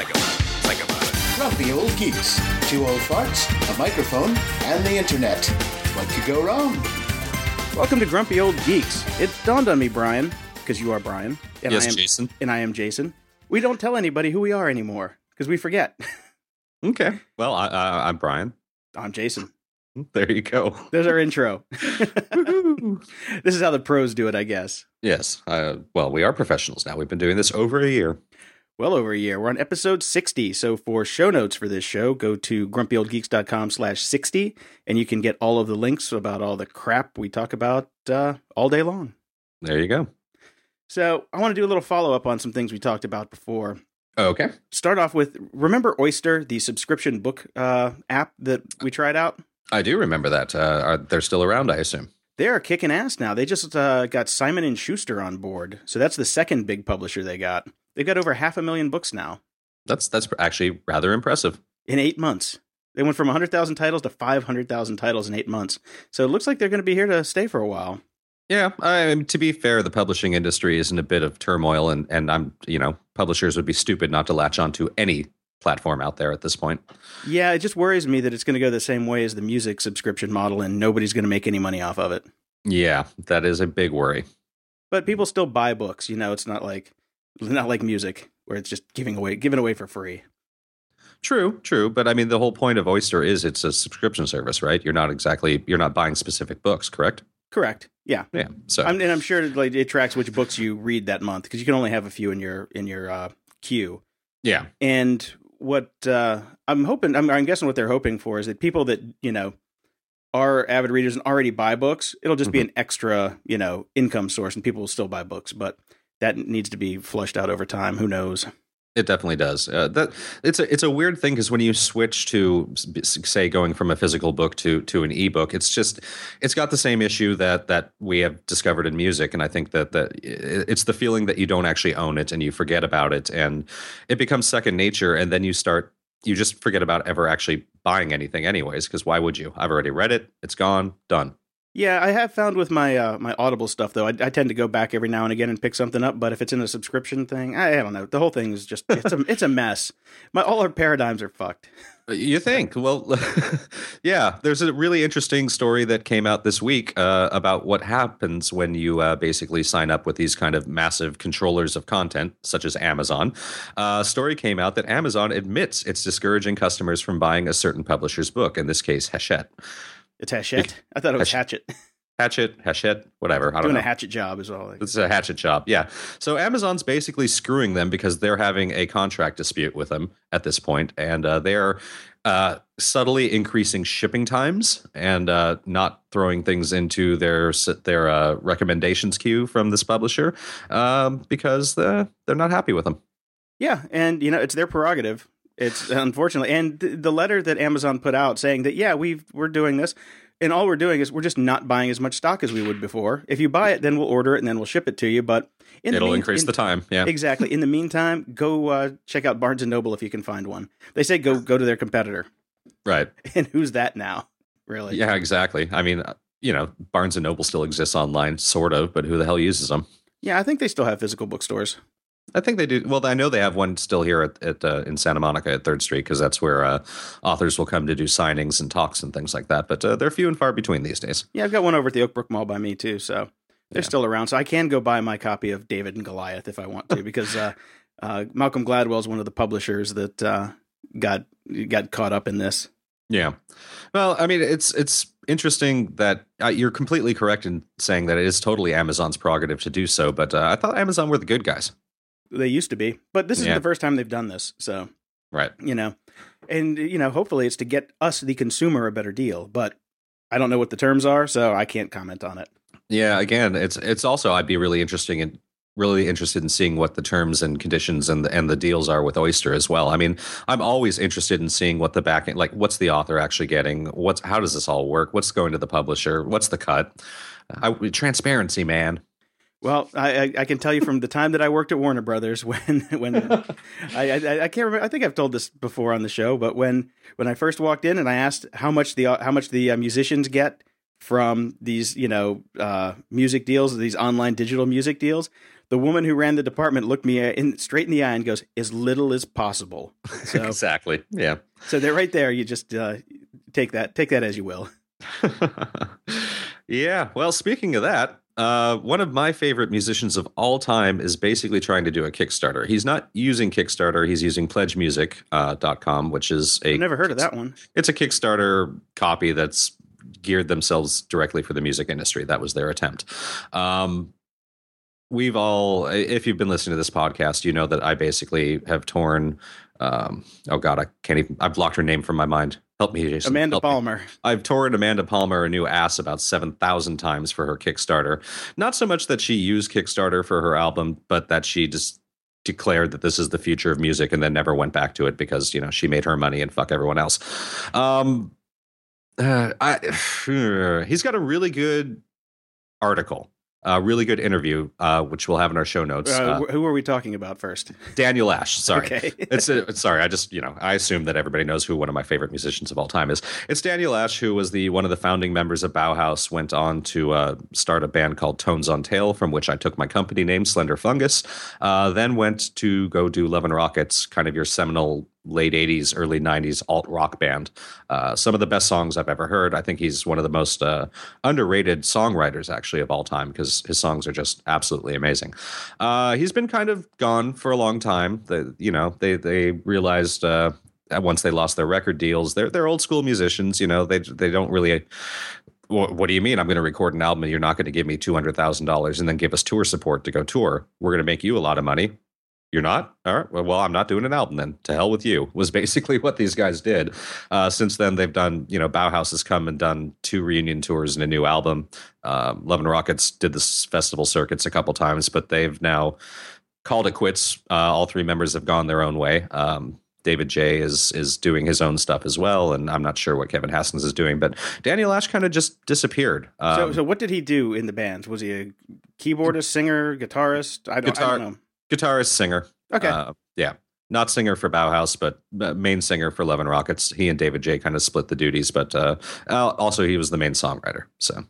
Think about it. Think about it. Grumpy Old Geeks. Two old farts, a microphone, and the internet. What could go wrong? Welcome to Grumpy Old Geeks. It dawned on me, Brian, because you are Brian. And Yes, I am, Jason. And I am Jason. We don't tell anybody who we are anymore because we forget. Okay. Well, I, I, I'm Brian. I'm Jason. There you go. There's our intro. this is how the pros do it, I guess. yes. Uh, well, we are professionals now. We've been doing this over a year. Well over a year. We're on episode 60. So for show notes for this show, go to grumpyoldgeeks.com slash 60 and you can get all of the links about all the crap we talk about uh, all day long. There you go. So I want to do a little follow up on some things we talked about before. Okay. Start off with remember Oyster, the subscription book uh, app that we tried out? I do remember that. Uh, are, they're still around, I assume. They are kicking ass now. They just uh, got Simon and Schuster on board, so that's the second big publisher they got. They've got over half a million books now That's that's actually rather impressive. in eight months. They went from 100,000 titles to 500,000 titles in eight months. So it looks like they're going to be here to stay for a while. Yeah, I, mean, to be fair, the publishing industry is in a bit of turmoil, and and I'm you know publishers would be stupid not to latch onto any platform out there at this point. Yeah, it just worries me that it's going to go the same way as the music subscription model and nobody's going to make any money off of it. Yeah, that is a big worry. But people still buy books, you know, it's not like not like music where it's just giving away given away for free. True, true, but I mean the whole point of Oyster is it's a subscription service, right? You're not exactly you're not buying specific books, correct? Correct. Yeah. Yeah. So I'm, and I'm sure like it tracks which books you read that month because you can only have a few in your in your uh, queue. yeah, And what uh, I'm hoping, I'm, I'm guessing what they're hoping for is that people that you know are avid readers and already buy books, it'll just be an extra you know income source, and people will still buy books, but that needs to be flushed out over time. Who knows? it definitely does. Uh, that it's a it's a weird thing because when you switch to say going from a physical book to to an ebook, it's just it's got the same issue that that we have discovered in music, and I think that that it's the feeling that you don't actually own it and you forget about it, and it becomes second nature, and then you start you just forget about ever actually buying anything, anyways. Because why would you? I've already read it. It's gone. Done. Yeah, I have found with my uh, my Audible stuff though, I, I tend to go back every now and again and pick something up. But if it's in a subscription thing, I, I don't know. The whole thing is just it's a it's a mess. My all our paradigms are fucked. You think? Well, yeah. There's a really interesting story that came out this week uh, about what happens when you uh, basically sign up with these kind of massive controllers of content, such as Amazon. Uh, a story came out that Amazon admits it's discouraging customers from buying a certain publisher's book. In this case, Hachette, It's Hachette. I thought it was Hatchet. Hatchet, Hachette, whatever. I don't Doing know. a hatchet job is all. It's a hatchet job. Yeah. So Amazon's basically screwing them because they're having a contract dispute with them at this point, and uh, they're uh, subtly increasing shipping times and uh, not throwing things into their their uh, recommendations queue from this publisher um, because uh, they're not happy with them. Yeah, and you know it's their prerogative. It's unfortunately, and th- the letter that Amazon put out saying that yeah we we're doing this, and all we're doing is we're just not buying as much stock as we would before. If you buy it, then we'll order it and then we'll ship it to you. But in It'll mean- increase in- the time. Yeah. exactly. In the meantime, go uh, check out Barnes and Noble if you can find one. They say go go to their competitor, Right. and who's that now? Really? Yeah. Exactly. I mean, uh, you know, Barnes and Noble still exists online, sort of, but who the hell uses them? Yeah, I think they still have physical bookstores. I think they do. Well, I know they have one still here at, at uh, in Santa Monica at Third Street because that's where uh, authors will come to do signings and talks and things like that. But uh, they're few and far between these days. Yeah, I've got one over at the Oakbrook Mall by me too, so they're Yeah. still around. So I can go buy my copy of David and Goliath if I want to, because uh, uh, Malcolm Gladwell is one of the publishers that uh, got got caught up in this. Yeah. Well, I mean, it's it's interesting that uh, you're completely correct in saying that it is totally Amazon's prerogative to do so. But uh, I thought Amazon were the good guys. They used to be, but this is Yeah. the first time they've done this. So Right. you know, and you know, hopefully it's to get us the consumer a better deal. But I don't know what the terms are, so I can't comment on it. Yeah. Again, it's it's also I'd be really interesting in really interested in seeing what the terms and conditions and the, and the deals are with Oyster as well. I mean, I'm always interested in seeing what the back end, like what's the author actually getting? What's how does this all work? What's going to the publisher? What's the cut? I, transparency, man. Well, I, I, I can tell you from the time that I worked at Warner Brothers when when I, I I can't remember. I think I've told this before on the show, but when when I first walked in and I asked how much the how much the uh, musicians get from these you know uh, music deals, these online digital music deals, the woman who ran the department looked me in straight in the eye and goes, "As little as possible." So, exactly. Yeah. so they're right there. You just uh, take that take that as you will. yeah. Well, speaking of that, uh, one of my favorite musicians of all time is basically trying to do a Kickstarter. He's not using Kickstarter. He's using PledgeMusic.com, uh, which is a. I've never heard of that one. It's a Kickstarter copy that's geared themselves directly for the music industry. That was their attempt. Um, we've all, if you've been listening to this podcast, you know that I basically have torn. Um, oh God, I can't even. I've blocked her name from my mind. Help me, Jason. Amanda Help Palmer. Me. I've torn Amanda Palmer a new ass about seven thousand times for her Kickstarter. Not so much that she used Kickstarter for her album, but that she just declared that this is the future of music and then never went back to it because you know she made her money and fuck everyone else. Um, uh, I, he's got a really good article a really good interview, uh, which we'll have in our show notes. Uh, uh, who are we talking about first? Daniel Ash. Sorry, okay. it's, a, sorry. I just you know I assume that everybody knows who one of my favorite musicians of all time is. It's Daniel Ash, who was the one of the founding members of Bauhaus. Went on to uh, start a band called Tones on Tail, from which I took my company name, Slender Fungus. Uh, then went to go do Love and Rockets, kind of your seminal late 80s, early 90s alt rock band. Uh, some of the best songs I've ever heard. I think he's one of the most uh, underrated songwriters, actually, of all time, because his songs are just absolutely amazing. Uh, he's been kind of gone for a long time. The, you know, they, they realized uh, once they lost their record deals, they're, they're old school musicians, you know, they, they don't really what, do you mean? I'm going to record an album and you're not going to give me $200,000 and then give us tour support to go tour? We're going to make you a lot of money. You're not? All right. Well, I'm not doing an album then. To hell with you, was basically what these guys did. Uh, since then, they've done, you know, Bauhaus has come and done two reunion tours and a new album. Um, Love and Rockets did the festival circuits a couple times, but they've now called it quits. Uh, all three members have gone their own way. Um, David J is is doing his own stuff as well, and I'm not sure what Kevin Haskins is doing. But Daniel Ash kind of just disappeared. Um, so, so what did he do in the band? Was he a keyboardist, singer, guitarist? I don't, guitar, I don't know guitarist, singer. Okay. Uh, yeah. Not singer for Bauhaus, but main singer for Love and Rockets. He and David J kind of split the duties, but uh, also he was the main songwriter. So,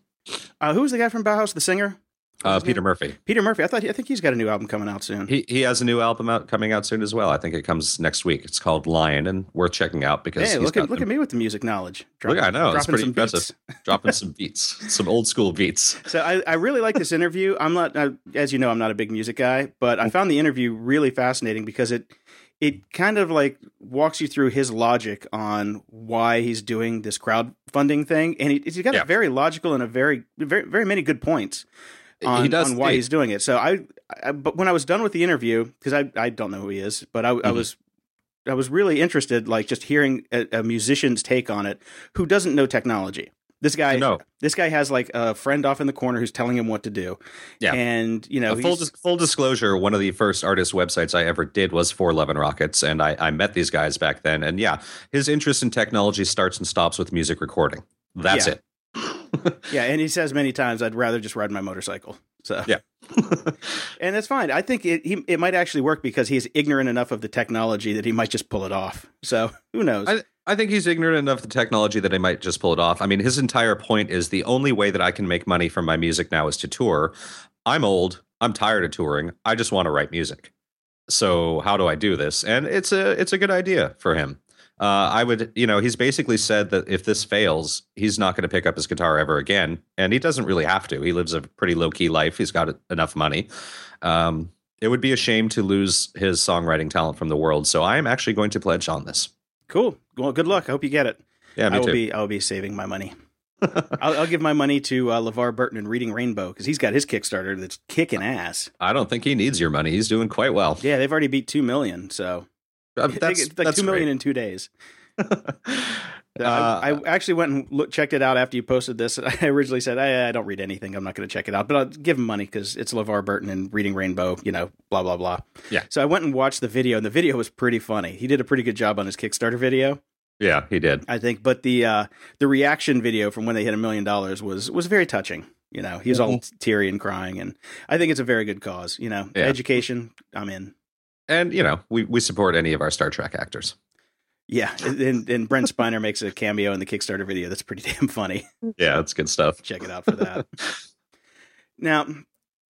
uh, who was the guy from Bauhaus, the singer? Uh, Peter Murphy. Peter Murphy. I thought. I think he's got a new album coming out soon. He he has a new album out coming out soon as well. I think it comes next week. It's called Lion and worth checking out because hey, look at look at me with the music knowledge. Dropping, look, I know it's pretty impressive. dropping some beats, some old school beats. So I, I really like this interview. I'm not, uh, as you know, I'm not a big music guy, but I found the interview really fascinating because it it kind of like walks you through his logic on why he's doing this crowdfunding thing, and he, he's got yeah. a very logical and a very very very many good points on, he does, on why he's doing it. So I, I, but when I was done with the interview, because I, I don't know who he is, but I, mm-hmm. I was, I was really interested, like just hearing a, a, musician's take on it, who doesn't know technology. This guy, no. this guy has like a friend off in the corner who's telling him what to do. Yeah, and you know, full dis- full disclosure, one of the first artist websites I ever did was for and Rockets, and I, I met these guys back then. And yeah, his interest in technology starts and stops with music recording. That's yeah. it. yeah, and he says many times, "I'd rather just ride my motorcycle." So yeah, and that's fine. I think it he, it might actually work because he's ignorant enough of the technology that he might just pull it off. So who knows? I, I think he's ignorant enough of the technology that he might just pull it off. I mean, his entire point is the only way that I can make money from my music now is to tour. I'm old. I'm tired of touring. I just want to write music. So how do I do this? And it's a it's a good idea for him uh, I would, you know, he's basically said that if this fails, he's not going to pick up his guitar ever again, and he doesn't really have to. He lives a pretty low key life. He's got enough money. Um, it would be a shame to lose his songwriting talent from the world. So I am actually going to pledge on this. Cool. Well, good luck. I hope you get it. Yeah, me I will too. be. I will be saving my money. I'll, I'll, give my money to uh, LeVar Burton and Reading Rainbow because he's got his Kickstarter that's kicking ass. I don't think he needs your money. He's doing quite well. Yeah, they've already beat two million. So that's, like that's two million great. in two days. Uh, I, I, actually went and look, checked it out after you posted this. I originally said I, I don't read anything. I'm not going to check it out, but I'll give him money because it's LeVar Burton and Reading Rainbow. You know, blah blah blah. Yeah. So I went and watched the video, and the video was pretty funny. He did a pretty good job on his Kickstarter video. Yeah, he did. I think, but the uh, the reaction video from when they hit a million dollars was was very touching. You know, he was mm-hmm. all teary and crying, and I think it's a very good cause. You know, yeah. education. I'm in and you know we we support any of our Star Trek actors. Yeah, and, and Brent Spiner makes a cameo in the Kickstarter video. That's pretty damn funny. Yeah, that's good stuff. Check it out for that. now,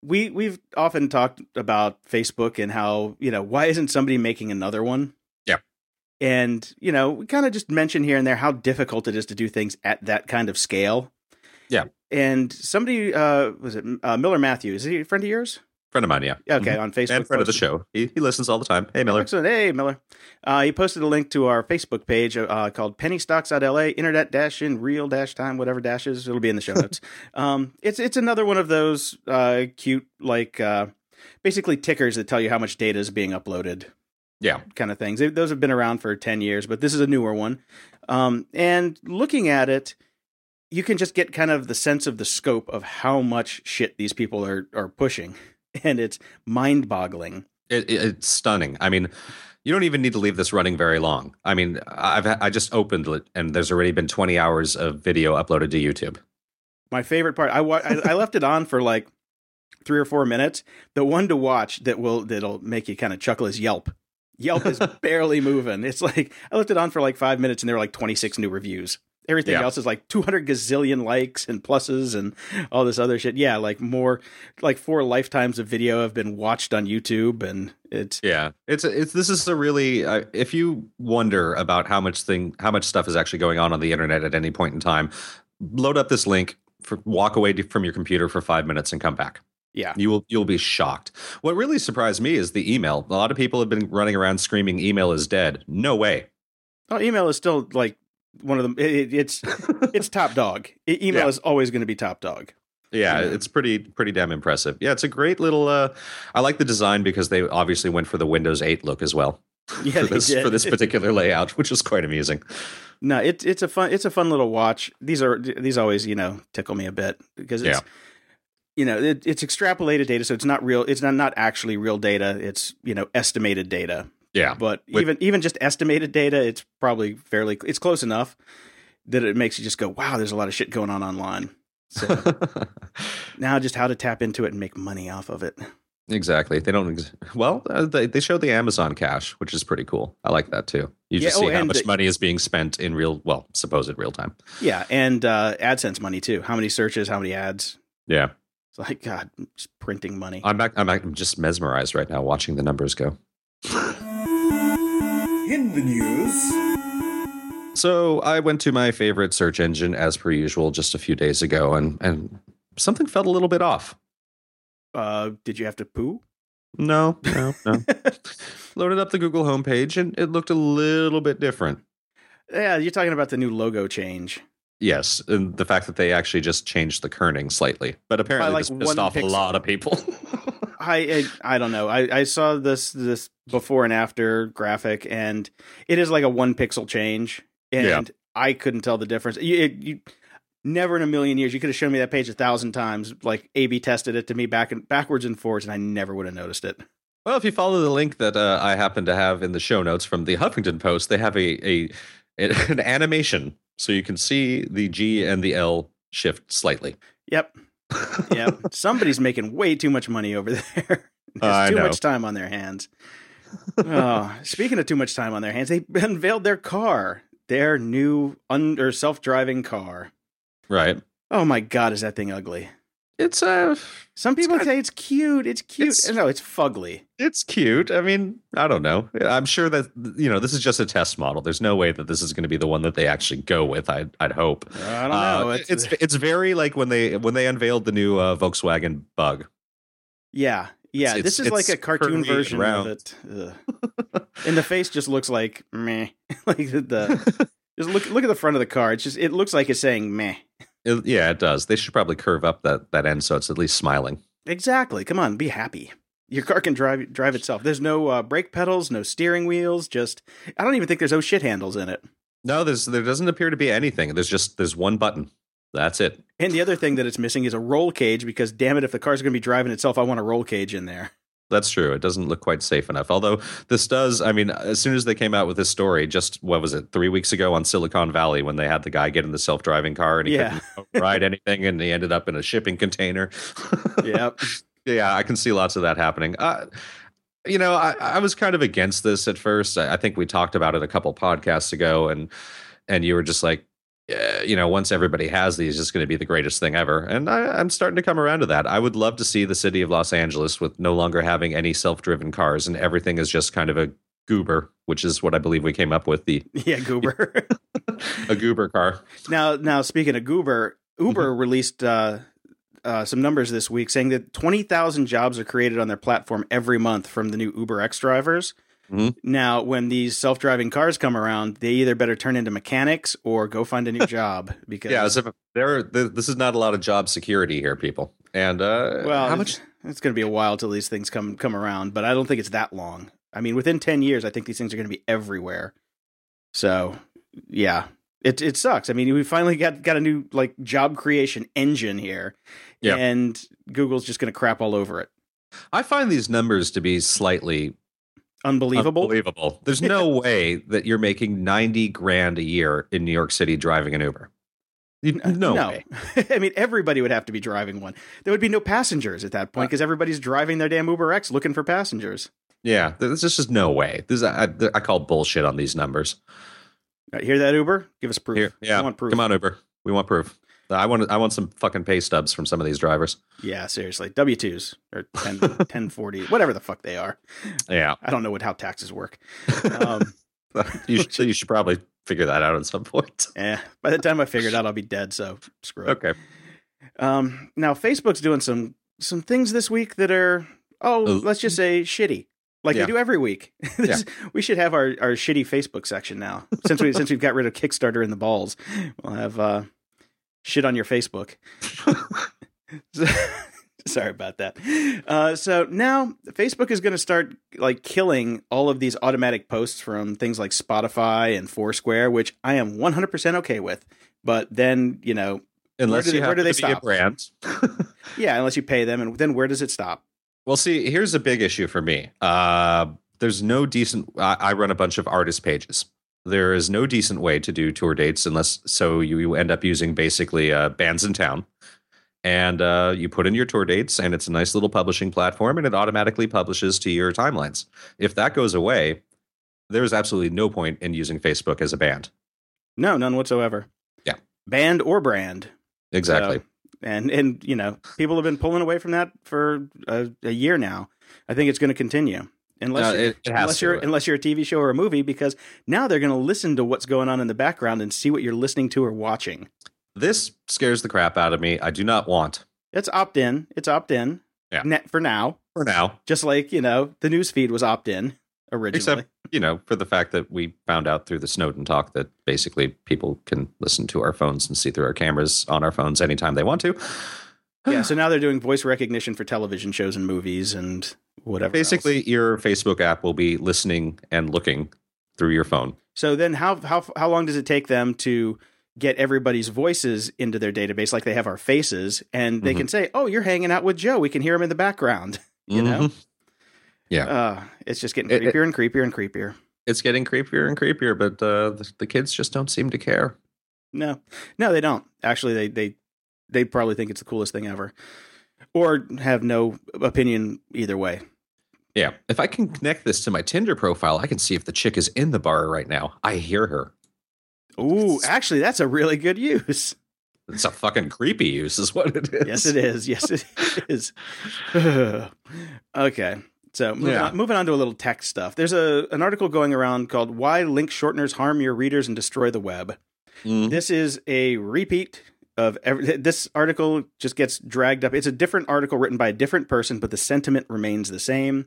we we've often talked about Facebook and how you know why isn't somebody making another one? Yeah. And you know we kind of just mentioned here and there how difficult it is to do things at that kind of scale. Yeah. And somebody uh was it uh, Miller Matthew? Is he a friend of yours? Friend of mine, yeah. Okay, Mhm. on Facebook. And friend of the show. He, he listens all the time. Hey, Miller. Excellent. Hey, Miller. Uh, he posted a link to our Facebook page uh, called pennystocks.la, internet dash in real dash time, whatever dashes. It'll be in the show notes. um, it's it's another one of those uh, cute, like, uh, basically tickers that tell you how much data is being uploaded Yeah. kind of things. They, those have been around for 10 years, but this is a newer one. Um, and looking at it, you can just get kind of the sense of the scope of how much shit these people are, are pushing. And it's mind boggling. It, it- it's stunning. I mean, you don't even need to leave this running very long. I mean, I've I just opened it and there's already been 20 hours of video uploaded to YouTube. My favorite part, I, wa- I, I left it on for like three or four minutes. The one to watch that will that'll make you kind of chuckle is Yelp. Yelp is barely moving. It's like I left it on for like five minutes and there were like 26 new reviews. Everything Yeah. else is like 200 gazillion likes and pluses and all this other shit. Yeah, like more, like four lifetimes of video have been watched on YouTube, and it's Yeah, it's it's this is a really uh, if you wonder about how much thing how much stuff is actually going on on the internet at any point in time, load up this link for walk away from your computer for five minutes and come back. yeah, You will you'll be shocked. What really surprised me is the email. A lot of people have been running around screaming email is dead. No way. oh, email is still like one of them. It, it- it's it's top dog. Email Yeah. is always going to be top dog. Yeah, Yeah. it's pretty pretty damn impressive. Yeah, it's a great little uh I like the design because they obviously went for the Windows 8 look as well. Yeah, for this for this particular layout, which is quite amusing. No, it's it's a fun it's a fun little watch. These are these always you know tickle me a bit because it's Yeah. you know it, it's extrapolated data, so it's not real. It's not not actually real data. It's you know estimated data. Yeah. But With- even even just estimated data, it's probably fairly it's close enough that it makes you just go, wow, there's a lot of shit going on online. So now just how to tap into it and make money off of it. exactly. They don't ex- well, uh, they they showed the Amazon cash, which is pretty cool. I like that too. You just Yeah, oh, see how much the- money is being spent in real well, supposed real time. Yeah, and uh, AdSense money too. How many searches? How many ads? Yeah. It's like God, just printing money. I'm back I'm, back, I'm just mesmerized right now watching the numbers go. In the news, So I went to my favorite search engine as per usual just a few days ago, and and something felt a little bit off. Uh, did you have to poo? No, no, no. Loaded up the Google homepage, and it looked a little bit different. Yeah, you're talking about the new logo change. Yes, and the fact that they actually just changed the kerning slightly, but apparently like this pissed one off a lot of people. I, I I don't know. I, I saw this this before and after graphic, and it is like a one pixel change, and Yeah. I couldn't tell the difference. You, it, you never in a million years you could have shown me that page a thousand times, like A B tested it to me back and backwards and forwards, and I never would have noticed it. well, if you follow the link that uh, I happen to have in the show notes from the Huffington Post, they have a, a an animation so you can see the G and the L shift slightly. Yep, yep. Somebody's making way too much money over there. There's I too much time on their hands. Oh, speaking of too much time on their hands, they unveiled their car, their new under self-driving car. Right. Oh my god, is that thing ugly? It's uh Some people got- say it's cute. It's cute. It's- no, it's fugly. it's cute. I mean, I don't know. I'm sure that you know this is just a test model. There's no way that this is going to be the one that they actually go with. I'd I'd hope. I don't Uh, know. it's it's very like when they when they unveiled the new uh, Volkswagen Bug. yeah, yeah. it's- this is like a cartoon version round. of it. And the face just looks like meh. like the, the just look look at the front of the car. It's just it looks like it's saying meh. It- yeah, it does. They should probably curve up that that end so it's at least smiling. Exactly. Come on, be happy. Your car can drive drive itself. There's no uh, brake pedals, no steering wheels. Just I don't even think there's no shit handles in it. No, there's there doesn't appear to be anything. There's just there's one button. That's it. And the other thing that it's missing is a roll cage because damn it, if the car's going to be driving itself, I want a roll cage in there. That's true. It doesn't look quite safe enough. Although this does, I mean, as soon as they came out with this story, just what was it, three weeks ago on Silicon Valley, when they had the guy get in the self driving car and he Yeah. couldn't ride anything and he ended up in a shipping container. Yep. yeah, I can see lots of that happening. Uh, you know, I, I was kind of against this at first. I, I think we talked about it a couple podcasts ago, and and you were just like, uh, you know, once everybody has these, it's going to be the greatest thing ever. And I, I'm starting to come around to that. I would love to see the city of Los Angeles with no longer having any self-driven cars, and everything is just kind of a goober, which is what I believe we came up with the Yeah, Goober. a goober car. now, now speaking of Goober, Uber released uh, uh, some numbers this week saying that twenty thousand jobs are created on their platform every month from the new Uber X drivers. Mhm. Now, when these self-driving cars come around, they either better turn into mechanics or go find a new job because Yeah, as if there. This is not a lot of job security here, people. And uh, well, how much? It's, it's going to be a while till these things come come around, but I don't think it's that long. I mean, within ten years, I think these things are going to be everywhere. So, yeah, it it sucks. I mean, we finally got got a new like job creation engine here, Yeah. and Google's just going to crap all over it. I find these numbers to be slightly Unbelievable. Unbelievable. There's no way that you're making 90 grand a year in New York City driving an Uber. You- No, way. I mean, everybody would have to be driving one. There would be no passengers at that point Uh, because everybody's driving their damn Uber X looking for passengers. Yeah, there's just no way. This is, I, I call bullshit on these numbers. Right, hear that, Uber? Give us proof. Here, yeah, proof. come on, Uber. We want proof. I want I want some fucking pay stubs from some of these drivers. Yeah, seriously. W 2s or 10, 1040, whatever the fuck they are. Yeah, I don't know what how taxes work. Um, you should you should probably figure that out at some point. eh, by the time I figure it out, I'll be dead. So screw it. Okay. Um, now Facebook's doing some some things this week that are oh, Uh, let's just say shitty, like Yeah. they do every week. This- We should have our, our shitty Facebook section now since we since we've got rid of Kickstarter in the balls. We'll have uh, shit on your Facebook. So- Sorry about that. Uh, so now Facebook is going to start like killing all of these automatic posts from things like Spotify and Foursquare, which I am 100% okay with. But then, you know, Unless do they- you where have do they to be a stop? brand. yeah, unless you pay them, and then where does it stop? Well, see, here's a big issue for me. Uh, there's no decent. I, I run a bunch of artist pages. There is no decent way to do tour dates unless so you, you end up using basically uh, Bandsintown, and uh, you put in your tour dates, and it's a nice little publishing platform, and it automatically publishes to your timelines. If that goes away, there's absolutely no point in using Facebook as a band. No, none whatsoever. Yeah. band or brand. Exactly. So, and and you know, people have been pulling away from that for a, a year now. I think it's going to continue. Unless, No, you're, it- it unless you're unless you're a TV show or a movie, because now they're going to listen to what's going on in the background and see what you're listening to or watching. this scares the crap out of me. I do not want It's opt in. It's opt in. Yeah. Net for now. for now. Just like you know, the news feed was opt in originally. Except, you know, for the fact that we found out through the Snowden talk that basically people can listen to our phones and see through our cameras on our phones anytime they want to. Yeah. So now they're doing voice recognition for television shows and movies and whatever. else. Basically, your Facebook app will be listening and looking through your phone. So then, how how how long does it take them to get everybody's voices into their database, like they have our faces, and they Mhm. can say, "Oh, you're hanging out with Joe. We can hear him in the background." You know, Mhm. Yeah. uh, it's just getting It- it- creepier and creepier and creepier. It's getting creepier and creepier, but uh, the, the kids just don't seem to care. No, no, they don't. Actually, they they they probably think it's the coolest thing ever, or have no opinion either way. Yeah. If I can connect this to my Tinder profile, I can see if the chick is in the bar right now. I hear her. Ooh, actually, that's a really good use. It's a fucking creepy use, is what it is. Yes, it is. Yes, it is. okay. So moving, Yeah. on, moving on to a little tech stuff. There's a an article going around called "Why Link Shorteners Harm Your Readers and Destroy the Web." Mhm. This is a repeat of every. This article just gets dragged up. It's a different article written by a different person, but the sentiment remains the same,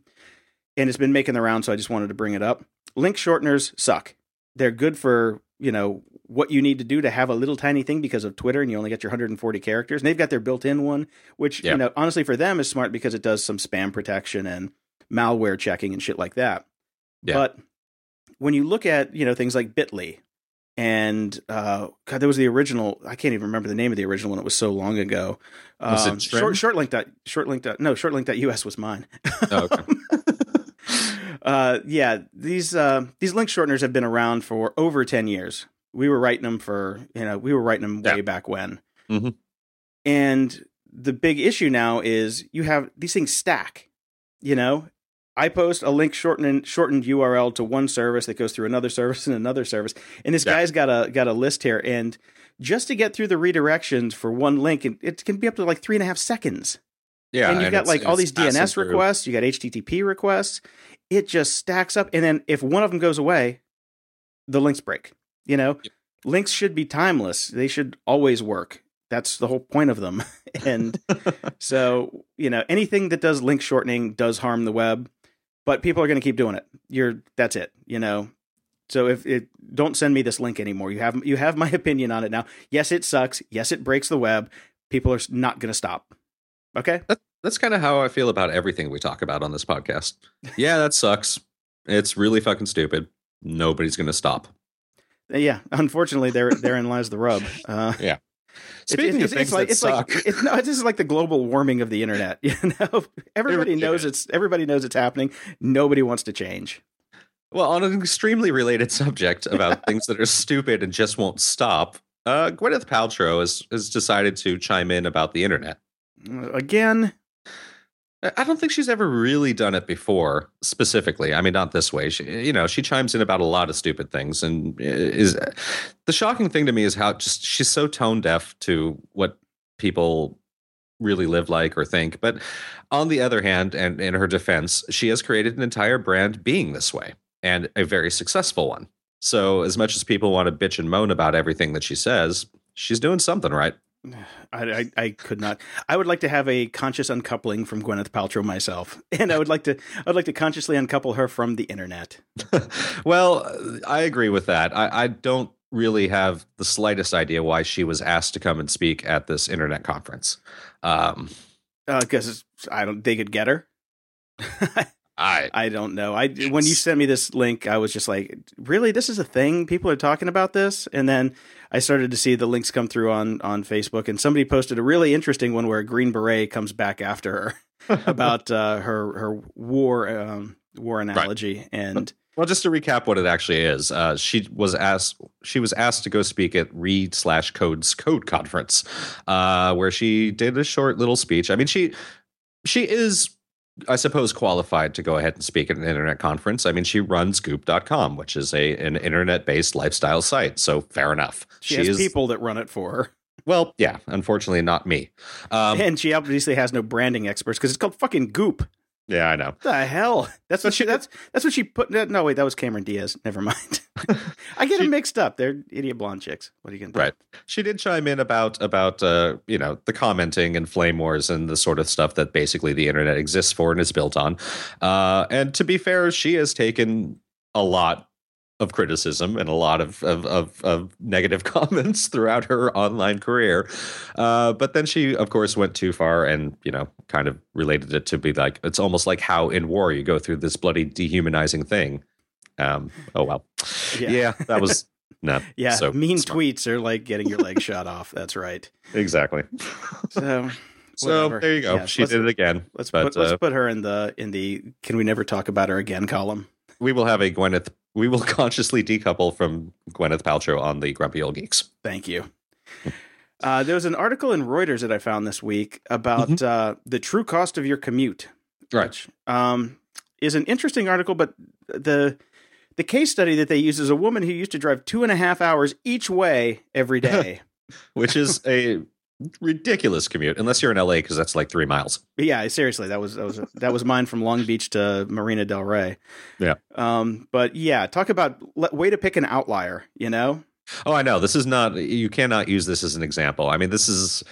and it's been making the round. So I just wanted to bring it up. Link shorteners suck. They're good for you know what you need to do to have a little tiny thing because of Twitter, and you only get your 140 characters. And they've got their built-in one, which Yeah. you know honestly for them is smart because it does some spam protection and malware checking and shit like that. Yeah. But when you look at you know things like Bitly and uh, God, there was the original. I can't even remember the name of the original one. It was so long ago. Was it Um, Trim? short shortlink dot shortlink dot no shortlink.us was mine. Oh, okay. uh, yeah, these uh, these link shorteners have been around for over ten years. We were writing them for you know we were writing them way back when, Mhm. and the big issue now is you have these things stack. You know, I post a link shortened shortened URL to one service that goes through another service and another service, and this Yeah. guy's got a got a list here, and just to get through the redirections for one link, it, it can be up to like three and a half seconds. Yeah, and you've got like all these DNS through. requests, you got HTTP requests. It just stacks up, and then if one of them goes away, the links break. You know, links should be timeless; they should always work. That's the whole point of them. and so, you know, anything that does link shortening does harm the web, but people are going to keep doing it. You're that's it. You know. So if it don't send me this link anymore. You have you have my opinion on it now. Yes, it sucks. Yes, it breaks the web. People are not going to stop. Okay. That's kind of how I feel about everything we talk about on this podcast. Yeah, that sucks. It's really fucking stupid. Nobody's going to stop. Uh, Yeah, unfortunately, there therein lies the rub. Uh, Yeah. It's- Speaking it's, of things like that it's suck, like it's, no, this is like the global warming of the internet. You know, everybody knows it's everybody knows it's happening. Nobody wants to change. well, on an extremely related subject about things that are stupid and just won't stop, uh, Gwyneth Paltrow has, has decided to chime in about the internet. Again, I don't think she's ever really done it before, specifically. I mean, not this way. She, you know, she chimes in about a lot of stupid things, and is the shocking thing to me is how just she's so tone deaf to what people really live like or think. But on the other hand, and in her defense, she has created an entire brand being this way, and a very successful one. So, as much as people want to bitch and moan about everything that she says, she's doing something right. I, I I could not. I would like to have a conscious uncoupling from Gwyneth Paltrow myself, and I would like to I would like to consciously uncouple her from the internet. well, I agree with that. I, I don't really have the slightest idea why she was asked to come and speak at this internet conference. Um, Because I don't. They could get her. I I don't know. I when you sent me this link, I was just like, really, this is a thing. People are talking about this, and then I started to see the links come through on on Facebook, and somebody posted a really interesting one where a Green Beret comes back after her about uh, her her war um, war analogy, and well, just to recap what it actually is, uh, she was asked she was asked to go speak at Re/code's Code Conference, uh, where she did a short little speech. I mean, she she is. I suppose qualified to go ahead and speak at an internet conference. I mean, she runs Goop.com, which is a an internet based lifestyle site. So fair enough. she, has people that run it for her, Well, yeah, unfortunately, not me. Um, and she obviously has no branding experts because it's called fucking Goop. Yeah, I know. What the hell? That's what she. That's that's what she put. No, wait, that was Cameron Diaz. Never mind. I get She- them mixed up. They're idiot blonde chicks. What are you gonna do? Right. She did chime in about about uh, you know the commenting and flame wars and the sort of stuff that basically the internet exists for and is built on. Uh, and to be fair, she has taken a lot of criticism and a lot of of, of, of negative comments throughout her online career. Uh, but then she, of course, went too far and you know kind of related it to be like it's almost like how in war you go through this bloody dehumanizing thing. Um, oh well, Yeah. yeah, that was no, Yeah, so mean smart. tweets are like getting your leg shot off. That's right. exactly. So, So there you go. Yes, she did it again. Let's But, put let's uh, put her in the in the can we never talk about her again column. We will have a Gwyneth. We will consciously decouple from Gwyneth Paltrow on the Grumpy Old Geeks. Thank you. Uh, there was an article in Reuters that I found this week about Mm-hmm. uh, the true cost of your commute, which um, is an interesting article. But the the case study that they use is a woman who used to drive two and a half hours each way every day. which is a ridiculous commute, unless you're in LA, because that's like three miles. Yeah, seriously, that was that was that was mine from Long Beach to Marina Del Rey. Yeah. Um. But yeah, talk about way to pick an outlier. You know. Oh, I know. This is not. You cannot use this as an example. I mean, this is.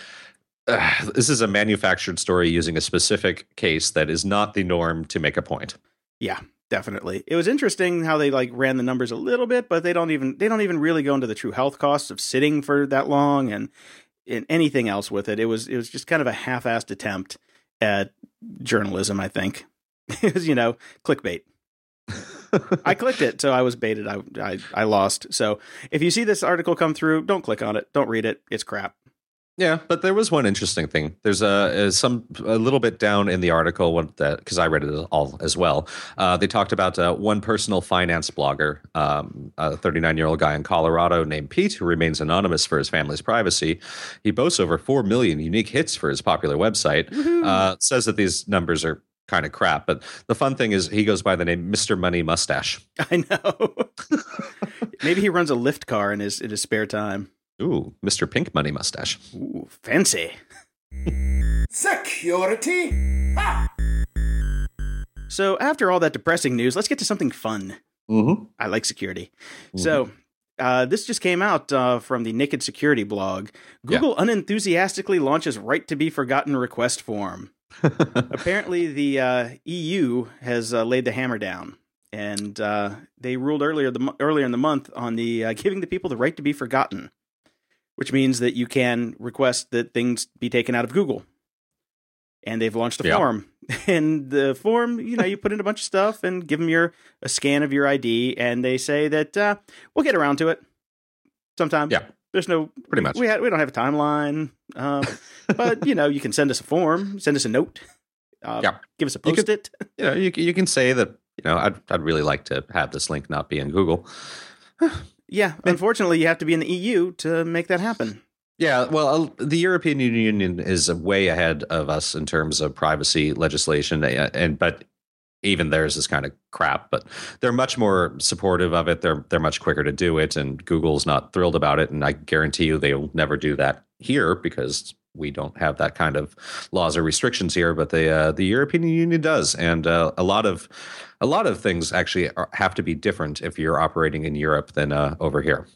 Uh, this is a manufactured story using a specific case that is not the norm to make a point. Yeah, definitely. It was interesting how they like ran the numbers a little bit, but they don't even they don't even really go into the true health costs of sitting for that long and and anything else with it. It was it was just kind of a half-assed attempt at journalism, I think. it was, you know, clickbait. I clicked it, so I was baited. I, I I lost. So if you see this article come through, don't click on it. Don't read it. It's crap. Yeah, but there was one interesting thing. There's a, a some a little bit down in the article because I read it all as well. Uh, they talked about uh, one personal finance blogger, um, a 39 year old guy in Colorado named Pete, who remains anonymous for his family's privacy. He boasts over four million unique hits for his popular website. Uh, says that these numbers are kind of crap. But the fun thing is he goes by the name Mr. Money Mustache. I know. Maybe he runs a Lyft car in his in his spare time. Ooh, Mr. Pink Money Mustache. Ooh, fancy. Security? Ha! So after all that depressing news, let's get to something fun. Mm-hmm. I like security. So uh, this just came out uh, from the Naked Security blog. Google unenthusiastically launches right to be forgotten request form. Apparently, the uh, EU has uh, laid the hammer down, and uh, they ruled earlier the earlier in the month on the uh, giving the people the right to be forgotten, which means that you can request that things be taken out of Google. And they've launched a Yeah. form, and the form, you know, you put in a bunch of stuff and give them your a scan of your ID, and they say that uh, we'll get around to it sometime. Yeah. there's no Pretty much. We ha- we don't have a timeline, um, but you know, you can send us a form, send us a note, uh, Yeah. give us a post it. you know, you, you can say that, you know, I'd, I'd really like to have this link not be in Google. Yeah, unfortunately, you have to be in the EU to make that happen. Yeah, well, the European Union is way ahead of us in terms of privacy legislation, and but even theirs is kind of crap. But they're much more supportive of it. They're they're much quicker to do it, and Google's not thrilled about it. And I guarantee you, they'll never do that here because we don't have that kind of laws or restrictions here. But the uh, the European Union does, and uh, a lot of a lot of things actually are, have to be different if you're operating in Europe than uh, over here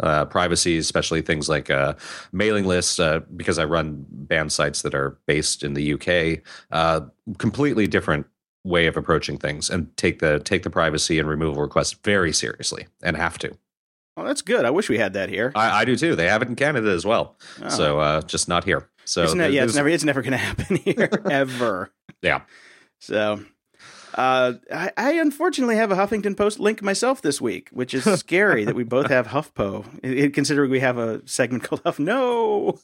uh, privacy, especially things like uh, mailing lists, uh, because I run band sites that are based in the UK. Completely different way of approaching things, and take the take the privacy and removal requests very seriously, and have to. Oh, that's good. I wish we had that here. I, I do too. They have it in Canada as well, Oh. so uh, just not here. So it's ne- yeah, it's never it's never going to happen here ever. Yeah. So, uh, I, I unfortunately have a Huffington Post link myself this week, which is scary that we both have HuffPo. Considering we have a segment called Huff. No.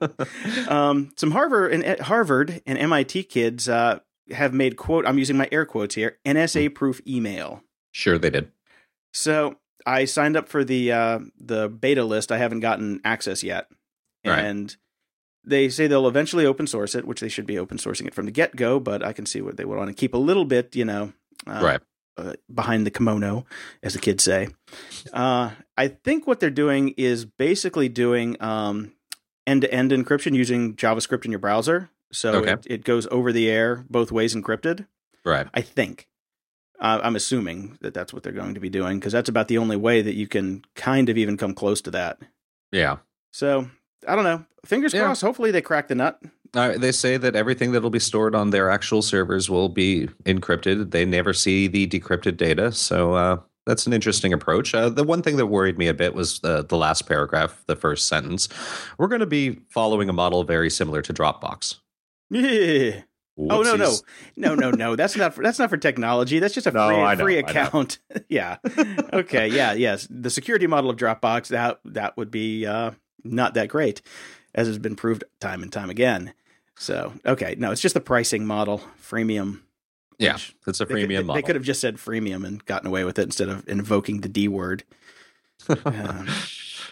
um, some Harvard and Harvard and MIT kids uh, have made quote. I'm using my air quotes here. NSA proof email. sure they did. So I signed up for the uh, the beta list. I haven't gotten access yet, Right. and they say they'll eventually open source it, which they should be open sourcing it from the get go. But I can see what they would want to keep a little bit, you know, uh, right. uh, behind the kimono, as the kids say. Uh, I think what they're doing is basically doing end to end encryption using JavaScript in your browser. So Okay. it, it goes over the air both ways encrypted. Right. I think. Uh, I'm assuming that that's what they're going to be doing because that's about the only way that you can kind of even come close to that. Yeah. So I don't know. Fingers Yeah. crossed. Hopefully they crack the nut. Uh, they say that everything that will be stored on their actual servers will be encrypted. They never see the decrypted data, so uh, that's an interesting approach. Uh, the one thing that worried me a bit was the the last paragraph, the first sentence. We're going to be following a model very similar to Dropbox. Yeah. Oh no no no no no! That's not for, that's not for technology. That's just a No, free, know, free account. yeah. Okay. Yeah. Yes. The security model of Dropbox that that would be uh, not that great, as has been proved time and time again. So okay, no, it's just the pricing model, freemium. Yeah, it's a they could- freemium they, model. could have just said freemium and gotten away with it instead of invoking the D word. Um,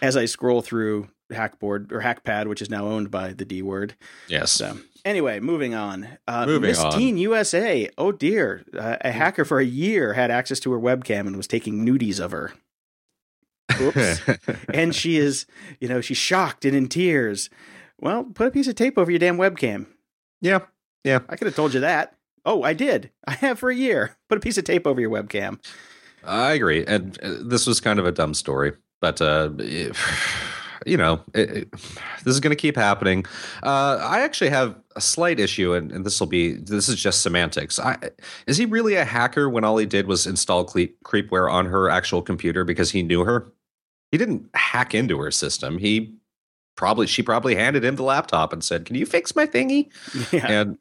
as I scroll through Hackboard or Hackpad, which is now owned by the D word. yes. So anyway, moving on. Uh, Moving Miss on. Teen USA. Oh dear, uh, a hacker for a year had access to her webcam and was taking nudies of her. Oops. and she is, you know, she's shocked and in tears. Well, put a piece of tape over your damn webcam. yeah. Yeah. I could have told you that. Oh, I did. I have for a year. Put a piece of tape over your webcam. I agree, and uh, this was kind of a dumb story, but uh, it- you know, it, it- this is going to keep happening. Uh, I actually have a slight issue, and, and this will be this is just semantics. I, is he really a hacker when all he did was install creepware on her actual computer because he knew her? He didn't hack into her system. He probably she probably handed him the laptop and said, "Can you fix my thingy?" Yeah. and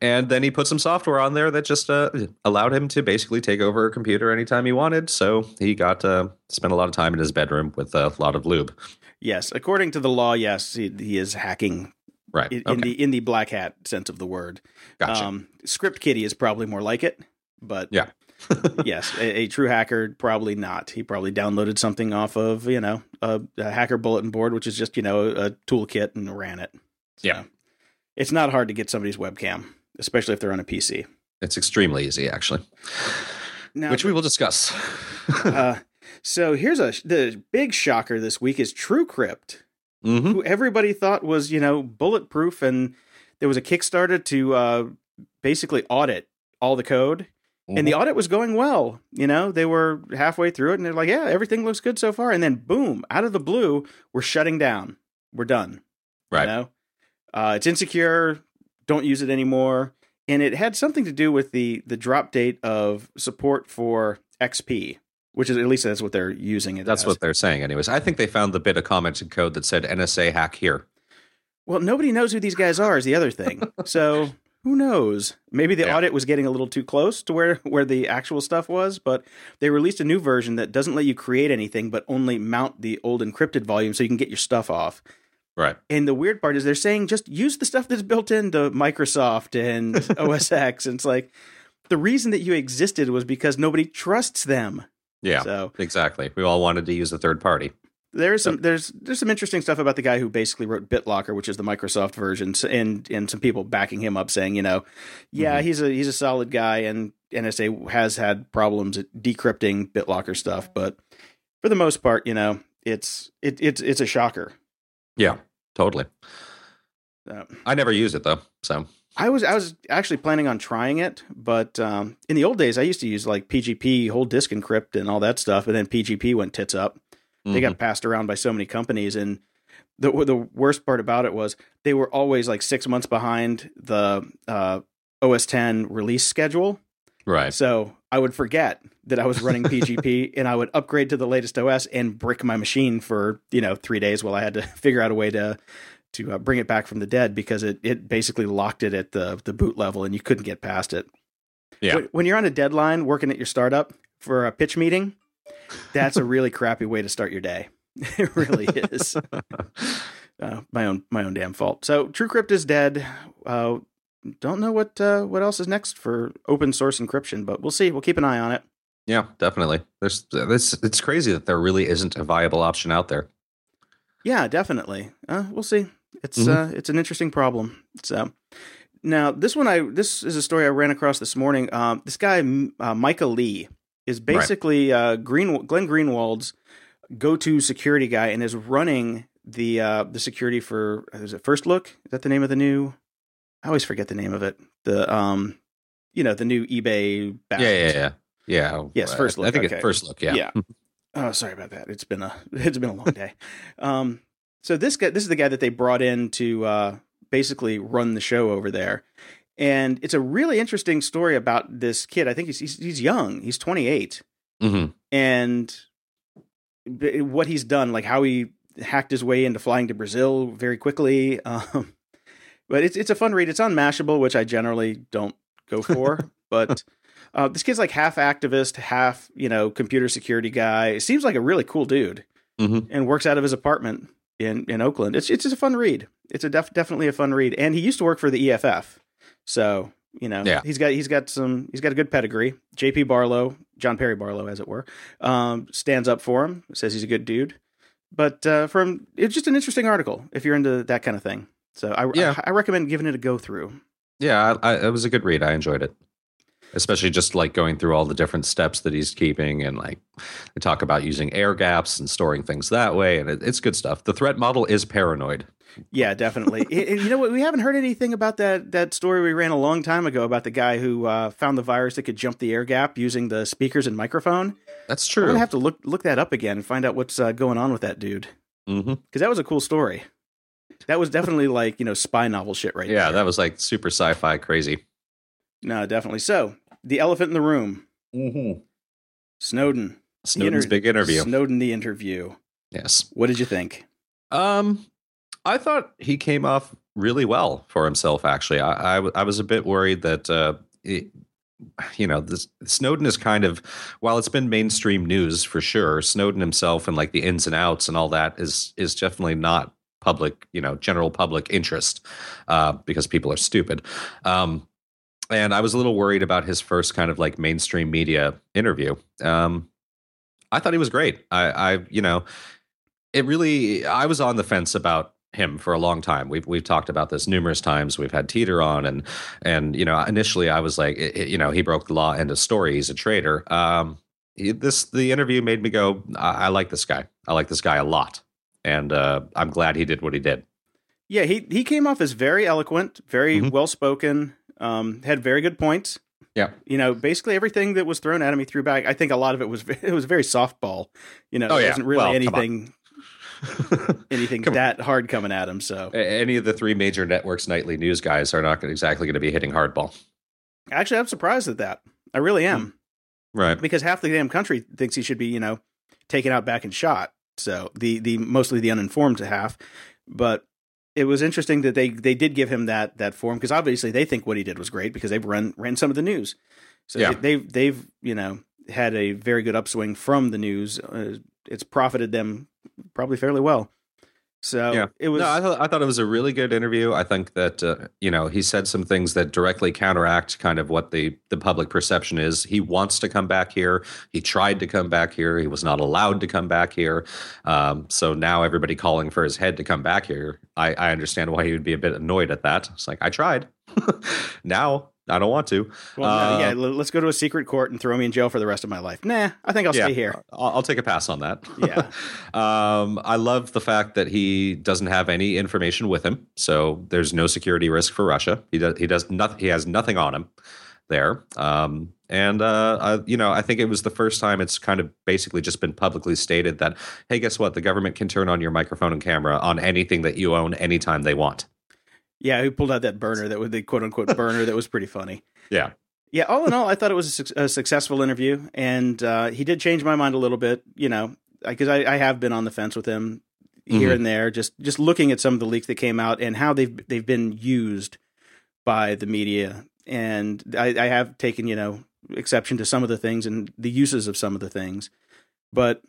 and then he put some software on there that just uh, allowed him to basically take over a computer anytime he wanted. So he got uh, spent a lot of time in his bedroom with a lot of lube. Yes, according to the law, yes, he, he is hacking Right. in, okay. in the in the black hat sense of the word. gotcha. Um, Script Kiddie is probably more like it, but Yeah. yes, a, a true hacker probably not. He probably downloaded something off of you know a, a hacker bulletin board, which is just you know a toolkit and ran it. So, Yeah. It's not hard to get somebody's webcam, especially if they're on a PC. It's extremely easy, actually, Now, which we will discuss. uh, so here's a the big shocker this week is TrueCrypt, hmm who everybody thought was you know bulletproof, and there was a Kickstarter to uh, basically audit all the code, and the audit was going well. You know, they were halfway through it, and they're like, "Yeah, everything looks good so far," and then boom, out of the blue, we're shutting down. We're done. Right. You know, uh, it's insecure. Don't use it anymore. And it had something to do with the the drop date of support for XP, which is at least that's what they're using it. That's as. what they're saying, anyways. I think they found the bit of commented code that said NSA hack here. Well, nobody knows who these guys are. Is the other thing. so who knows? Maybe the Yeah. audit was getting a little too close to where where the actual stuff was. But they released a new version that doesn't let you create anything, but only mount the old encrypted volume so you can get your stuff off. Right. And the weird part is they're saying just use the stuff that's built into Microsoft and OS X. And it's like the reason that you existed was because nobody trusts them. Yeah. So Exactly. We all wanted to use a third party. there's some there's there's some interesting stuff about the guy who basically wrote BitLocker, which is the Microsoft version, and and some people backing him up saying, you know, yeah, Mhm. he's a he's a solid guy, and NSA has had problems at decrypting BitLocker stuff, but for the most part, you know, it's it, it's it's a shocker. Yeah. Totally. Uh, I never use it though. So I was I was actually planning on trying it, but um, in the old days, I used to use like PGP, whole disk encrypt, and all that stuff. And then PGP went tits up. They mhm. got passed around by so many companies, and the the worst part about it was they were always like six months behind the uh, OS 10 release schedule. Right. So I would forget that I was running PGP, and I would upgrade to the latest OS and brick my machine for you know three days while I had to figure out a way to to uh, bring it back from the dead because it it basically locked it at the the boot level, and you couldn't get past it. Yeah. When, when you're on a deadline working at your startup for a pitch meeting, that's a really crappy way to start your day. It really is. Uh, my own my own damn fault. So TrueCrypt is dead. Uh, don't know what uh, what else is next for open source encryption, but we'll see. We'll keep an eye on it. Yeah, definitely. There's this. It's crazy that there really isn't a viable option out there. Yeah, definitely. Uh, we'll see. It's Mhm. uh, it's an interesting problem. So now this one, I this is a story I ran across this morning. Um, this guy, uh, Micah Lee, is basically uh, Green Glenn Greenwald's go-to security guy, and is running the uh, the security for is it First Look? Is that the name of the new? I always forget the name of it. The um, you know, the new eBay. backed- Yeah, yeah, yeah. Yeah. Yes, uh, First I Look, think okay. it's first look. Yeah. Yeah. Oh, sorry about that. It's been a it's been a long day. um, so this guy, this is the guy that they brought in to uh, basically run the show over there, and it's a really interesting story about this kid. I think he's he's, he's young. He's 28, hmm and b- what he's done, like how he hacked his way into flying to Brazil very quickly. Um, but it's it's a fun read. It's on Mashable, which I generally don't go for, but. Uh, this kid's like half activist, half you know computer security guy. Seems like a really cool dude, hmm and works out of his apartment in in Oakland. It's it's just a fun read. It's a def- definitely a fun read, and he used to work for the EFF, so you know Yeah. he's got he's got some he's got a good pedigree. J.P. Barlow, John Perry Barlow, as it were, um, stands up for him, says he's a good dude. But uh, from it's just an interesting article if you're into that kind of thing. So I Yeah. I, I recommend giving it a go through. Yeah, I, I, it was a good read. I enjoyed it, especially just like going through all the different steps that he's keeping, and like they talk about using air gaps and storing things that way, and it, it's good stuff. The threat model is paranoid. Yeah, definitely. And you know what? We haven't heard anything about that that story we ran a long time ago about the guy who uh, found the virus that could jump the air gap using the speakers and microphone. That's true. I'm gonna have to look look that up again and find out what's uh, going on with that dude because that was a cool story. That was definitely like you know spy novel shit right Yeah, there. that was like super sci-fi crazy. no, definitely. So the elephant in the room, Mm-hmm. Snowden. Snowden's inter- big interview. Snowden, the interview. yes. What did you think? Um, I thought he came off really well for himself. Actually, I I, w- I was a bit worried that uh, it, you know, this Snowden is kind of while it's been mainstream news for sure. Snowden himself and like the ins and outs and all that is is definitely not public, you know, general public interest uh, because people are stupid. Um, and I was a little worried about his first kind of like mainstream media interview. Um, I thought he was great. I, I, you know, it really. I was on the fence about him for a long time. We've we've talked about this numerous times. We've had Teeter on, and and you know initially I was like, it, it, you know, he broke the law. End of story. He's a traitor. Um, he, this the interview made me go, I, I, like this guy. I like this guy a lot, and uh, I'm glad he did what he did. Yeah, he he came off as very eloquent, very mm-hmm. well spoken, um, had very good points. Yeah, you know, basically everything that was thrown at him, he threw back. I think a lot of it was it was very softball. You know, oh, it yeah. wasn't really well, anything anything that hard coming at him. So any of the three major networks nightly news guys are not exactly going to be hitting hardball. Actually, I'm surprised at that. I really am. Right. Because half the damn country thinks he should be, you know, taken out back and shot. So the the mostly the uninformed half, but it was interesting that they they did give him that that form because obviously they think what he did was great because they've run ran some of the news. So yeah. they, have they've you know had a very good upswing from the news. Uh, it's profited them probably fairly well. So yeah. it was. No, I, th- I thought it was a really good interview. I think that uh, you know he said some things that directly counteract kind of what the the public perception is. He wants to come back here. He tried to come back here. He was not allowed to come back here. Um, so now everybody calling for his head to come back here. I, I understand why he would be a bit annoyed at that. It's like I tried. now I don't want to. Well, uh, yeah, let's go to a secret court and throw me in jail for the rest of my life. Nah, I think I'll yeah, stay here. I'll, I'll, take a pass on that. Yeah. um, I love the fact that he doesn't have any information with him, so there's no security risk for Russia. He does. He does nothing. He has nothing on him there. Um, and uh, I, you know, I think it was the first time it's kind of basically just been publicly stated that, hey, guess what? The government can turn on your microphone and camera on anything that you own anytime they want. Yeah, he pulled out that burner that was the quote unquote burner that was pretty funny. Yeah. Yeah, all in all, I thought it was a, su- a successful interview, and uh, he did change my mind a little bit. You know, because I, I, have been on the fence with him here mm-hmm. and there, just just looking at some of the leaks that came out and how they've they've been used by the media, and I, I have taken you know exception to some of the things and the uses of some of the things, but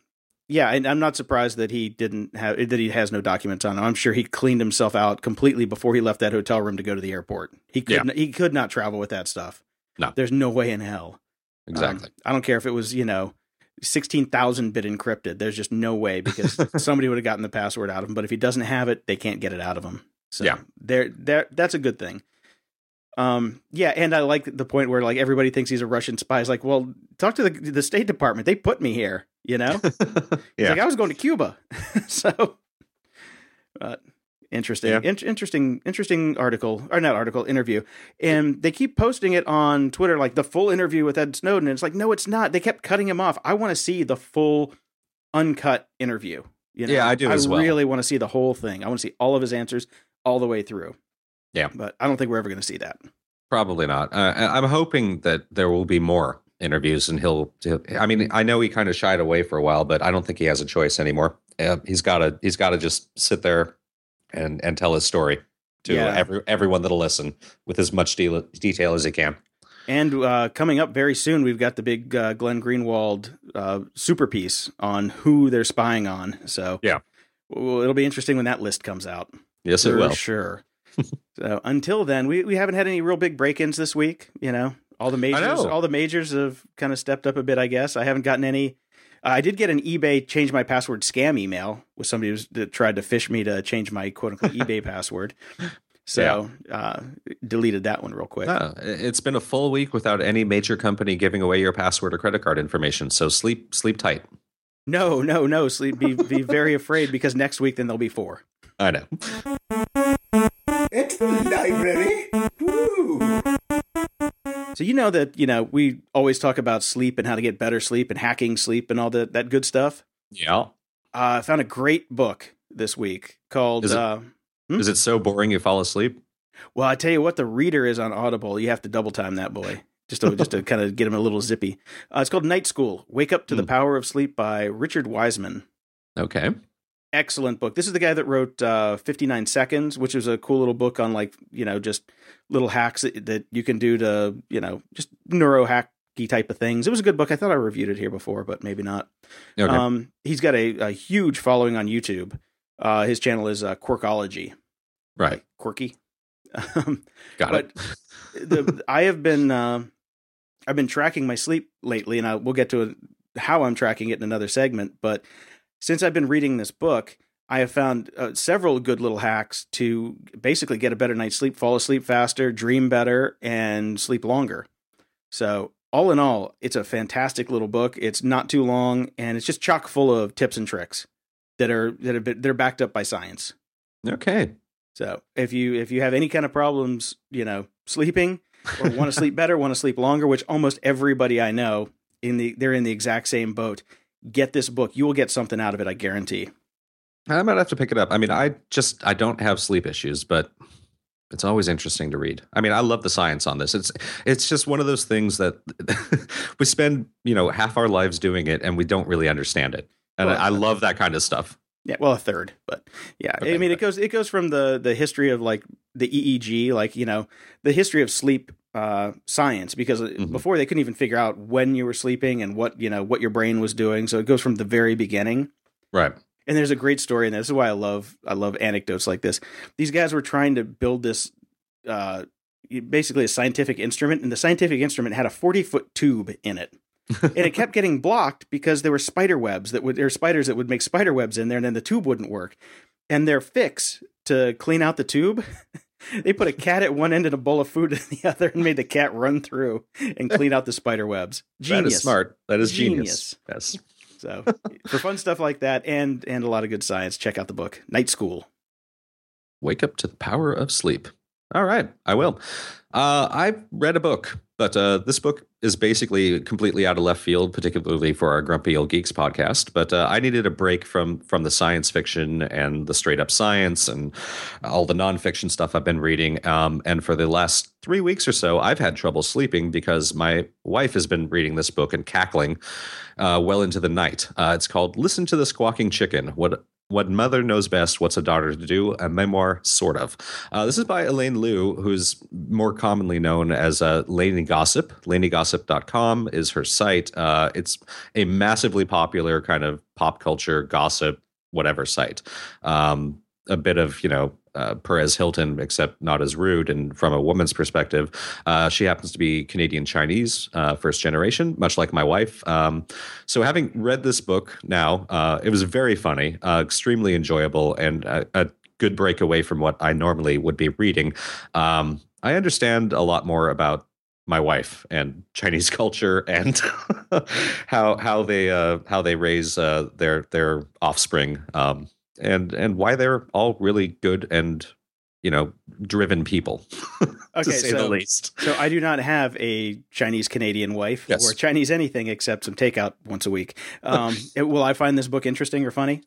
yeah, and I'm not surprised that he didn't have that he has no documents on him. I'm sure he cleaned himself out completely before he left that hotel room to go to the airport. He could yeah. he could not travel with that stuff. No, there's no way in hell. Exactly. Um, I don't care if it was you know sixteen thousand bit encrypted. There's just no way because somebody would have gotten the password out of him. But if he doesn't have it, they can't get it out of him. So yeah, there, there, that's a good thing. Um, yeah, and I like the point where like everybody thinks he's a Russian spy. It's like, well, talk to the the State Department. They put me here. You know, yeah. like I was going to Cuba. so, but interesting, yeah. In- interesting, interesting article or not article interview, and they keep posting it on Twitter like the full interview with Ed Snowden. And it's like, no, it's not. They kept cutting him off. I want to see the full uncut interview. You know? Yeah, I do. I well. really want to see the whole thing. I want to see all of his answers all the way through. Yeah. But I don't think we're ever going to see that. Probably not. Uh, I'm hoping that there will be more interviews and he'll, he'll I mean, I know he kind of shied away for a while, but I don't think he has a choice anymore. Uh, he's got to he's got to just sit there and and tell his story to yeah. every everyone that'll listen with as much de- detail as he can. And uh, coming up very soon, we've got the big uh, Glenn Greenwald uh, super piece on who they're spying on. So yeah, well, it'll be interesting when that list comes out. Yes, it will. Sure so until then, we, we haven't had any real big break-ins this week. You know, all the majors, all the majors have kind of stepped up a bit. I guess I haven't gotten any. Uh, I did get an eBay change my password scam email with somebody who tried to phish me to change my quote unquote eBay password. So yeah. uh, deleted that one real quick. Uh, it's been a full week without any major company giving away your password or credit card information. So sleep sleep tight. No, no, no. Sleep. Be be very afraid because next week then there'll be four. I know. It's the library. Woo. So you know that you know we always talk about sleep and how to get better sleep and hacking sleep and all that that good stuff. Yeah. Uh, I found a great book this week called. Is it, uh, hmm? is it so boring you fall asleep? Well, I tell you what, the reader is on Audible. You have to double time that boy just to just to kind of get him a little zippy. Uh, it's called Night School: Wake Up to the hmm. Power of Sleep by Richard Wiseman. Okay excellent book. This is the guy that wrote uh, 59 Seconds, which is a cool little book on like, you know, just little hacks that, that you can do to, you know, just neuro hacky type of things. It was a good book. I thought I reviewed it here before, but maybe not. Okay. Um, he's got a, a, huge following on YouTube. Uh, his channel is uh, Quirkology. Right. Like quirky. got but it. the, I have been, uh, I've been tracking my sleep lately, and I, we'll get to how I'm tracking it in another segment. But since I've been reading this book, I have found uh, several good little hacks to basically get a better night's sleep, fall asleep faster, dream better, and sleep longer. So, all in all, it's a fantastic little book. It's not too long, and it's just chock full of tips and tricks that are that have been, they're backed up by science. Okay. So, if you if you have any kind of problems, you know, sleeping or want to sleep better, want to sleep longer, which almost everybody I know in the they're in the exact same boat. Get this book; you will get something out of it. I guarantee. I might have to pick it up. I mean, I just I don't have sleep issues, but it's always interesting to read. I mean, I love the science on this. It's it's just one of those things that we spend, you know, half our lives doing it and we don't really understand it. And well, I, I love that kind of stuff. Yeah, well, a third, but yeah, okay, I mean, it goes it goes from the the history of like the EEG, like you know, the history of sleep uh, science, because mm-hmm. before they couldn't even figure out when you were sleeping and what you know what your brain was doing. So it goes from the very beginning, right? And there's a great story, and this is why I love I love anecdotes like this. These guys were trying to build this, uh, basically a scientific instrument, and the scientific instrument had a 40 foot tube in it. and it kept getting blocked because there were spider webs that would there were spiders that would make spider webs in there and then the tube wouldn't work and their fix to clean out the tube they put a cat at one end and a bowl of food at the other and made the cat run through and clean out the spider webs genius that is smart that is genius, genius. yes so for fun stuff like that and and a lot of good science, check out the book Night School. Wake up to the power of sleep. All right, I will. Uh, I've read a book, but uh, this book is basically completely out of left field, particularly for our Grumpy Old Geeks podcast. But uh, I needed a break from from the science fiction and the straight up science and all the nonfiction stuff I've been reading. Um, and for the last three weeks or so, I've had trouble sleeping because my wife has been reading this book and cackling uh, well into the night. Uh, it's called "Listen to the Squawking Chicken: What what Mother Knows Best, What's a Daughter to Do, a memoir, sort of. Uh, this is by Elaine Lui, who's more commonly known as uh, Lainey Gossip. LaineyGossip.com is her site. Uh, it's a massively popular kind of pop culture gossip, whatever site. Um, a bit of, you know, uh, Perez Hilton, except not as rude. And from a woman's perspective, uh, she happens to be Canadian Chinese, uh, first generation, much like my wife. Um, so, having read this book now, uh, it was very funny, uh, extremely enjoyable, and a, a, good break away from what I normally would be reading. Um, I understand a lot more about my wife and Chinese culture and how how they uh, how they raise their their offspring. Um, and and why they're all really good and you know driven people okay, to say so, the least. so i do not have a chinese canadian wife yes. or chinese anything except some takeout once a week. Um, it, will i find this book interesting or funny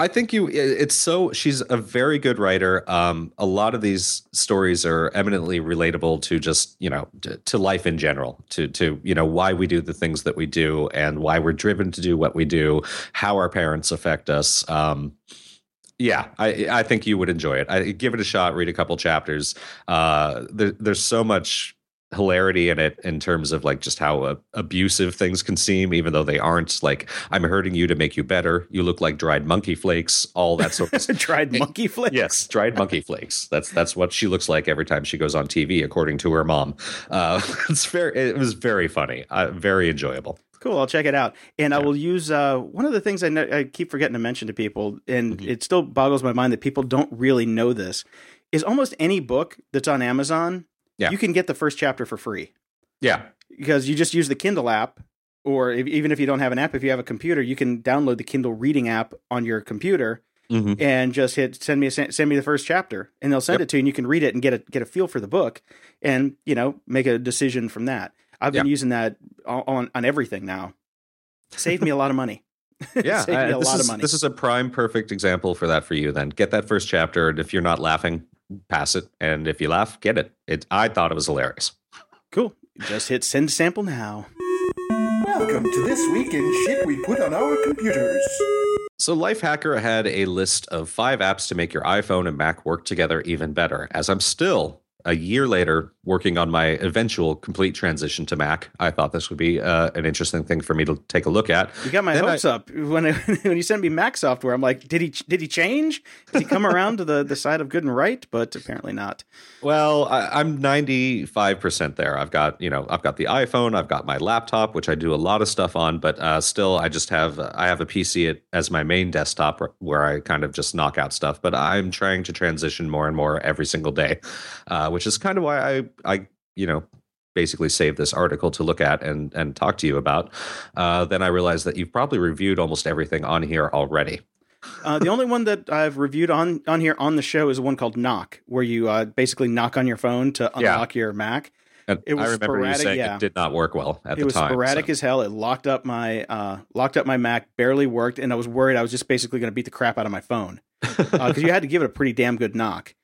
I think you. It's so. She's a very good writer. Um, a lot of these stories are eminently relatable to just you know to, to, life in general. To to you know why we do the things that we do and why we're driven to do what we do. How our parents affect us. Um, yeah, I I think you would enjoy it. I give it a shot. Read a couple chapters. Uh, there, there's so much hilarity in it in terms of like just how uh, abusive things can seem even though they aren't like i'm hurting you to make you better you look like dried monkey flakes all that sort of dried monkey flakes yes dried monkey flakes that's that's what she looks like every time she goes on tv according to her mom uh, it's very it was very funny uh, very enjoyable Cool. I'll check it out. And yeah. I will use uh, one of the things I, know, I, keep forgetting to mention to people, and mm-hmm. it still boggles my mind that people don't really know this, is almost any book that's on Amazon, yeah. you can get the first chapter for free. Yeah. Because you just use the Kindle app, or if, even if you don't have an app, if you have a computer, you can download the Kindle reading app on your computer. Mm-hmm. And just hit send me a, send me the first chapter, and they'll send yep. it to you, and you can read it and get a get a feel for the book, and you know make a decision from that. I've been using that on on everything now. Saved me a lot of money. Yeah, Saved me a lot is, of money. This is a prime perfect example for that for you. Then get that first chapter, and if you're not laughing, pass it, and if you laugh, get it. It I thought it was hilarious. Cool. Just hit send sample now. Welcome to this week in shit we put on our computers. So, Lifehacker had a list of five apps to make your iPhone and Mac work together even better. As I'm still a year later, working on my eventual complete transition to Mac, I thought this would be uh, an interesting thing for me to take a look at. You got my Then hopes up when I, when you sent me Mac software. I'm like, did he did he change? Did he come around to the the side of good and right? But apparently not. Well, I, I'm 95% there. I've got, you know, I've got the iPhone, I've got my laptop, which I do a lot of stuff on, but uh, still, I just have, I have a PC at, as my main desktop where I kind of just knock out stuff. But I'm trying to transition more and more every single day, uh, which is kind of why I, I, you know, basically saved this article to look at and and talk to you about. Uh, then I realized that you've probably reviewed almost everything on here already. Uh, the only one that I've reviewed on on here on the show is one called Knock, where you uh, basically knock on your phone to Yeah. unlock your Mac. And It was I remember you sporadic, saying yeah. it did not work well at it the time. It was sporadic so- as hell. It locked up my uh, locked up my Mac, barely worked, and I was worried I was just basically going to beat the crap out of my phone because you had to give it a pretty damn good knock.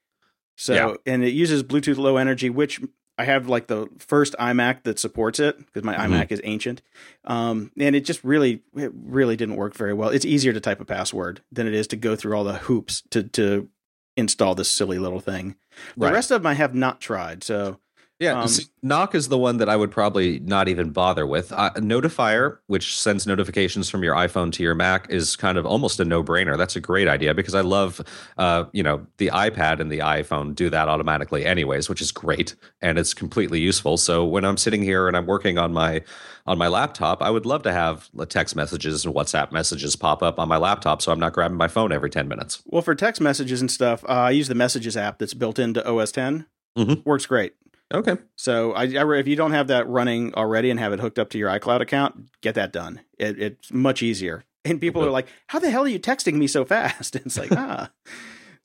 So Yeah. and it uses Bluetooth Low Energy, which I have like the first iMac that supports it because my Mhm. iMac is ancient, um, and it just really it really didn't work very well. It's easier to type a password than it is to go through all the hoops to to install this silly little thing. The Right. rest of them I have not tried. So Yeah, Um, Knock is the one that I would probably not even bother with. Uh, Notifier, which sends notifications from your iPhone to your Mac, is kind of almost a no-brainer. That's a great idea because I love, uh, you know, the iPad and the iPhone do that automatically, anyways, which is great and it's completely useful. So when I'm sitting here and I'm working on my on my laptop, I would love to have text messages and WhatsApp messages pop up on my laptop, so I'm not grabbing my phone every ten minutes. Well, for text messages and stuff, uh, I use the Messages app that's built into OS 10. Mhm. Works great. Okay, So I, I, if you don't have that running already and have it hooked up to your iCloud account, get that done. It, it's much easier. And people are like, "How the hell are you texting me so fast?" And it's like, ah.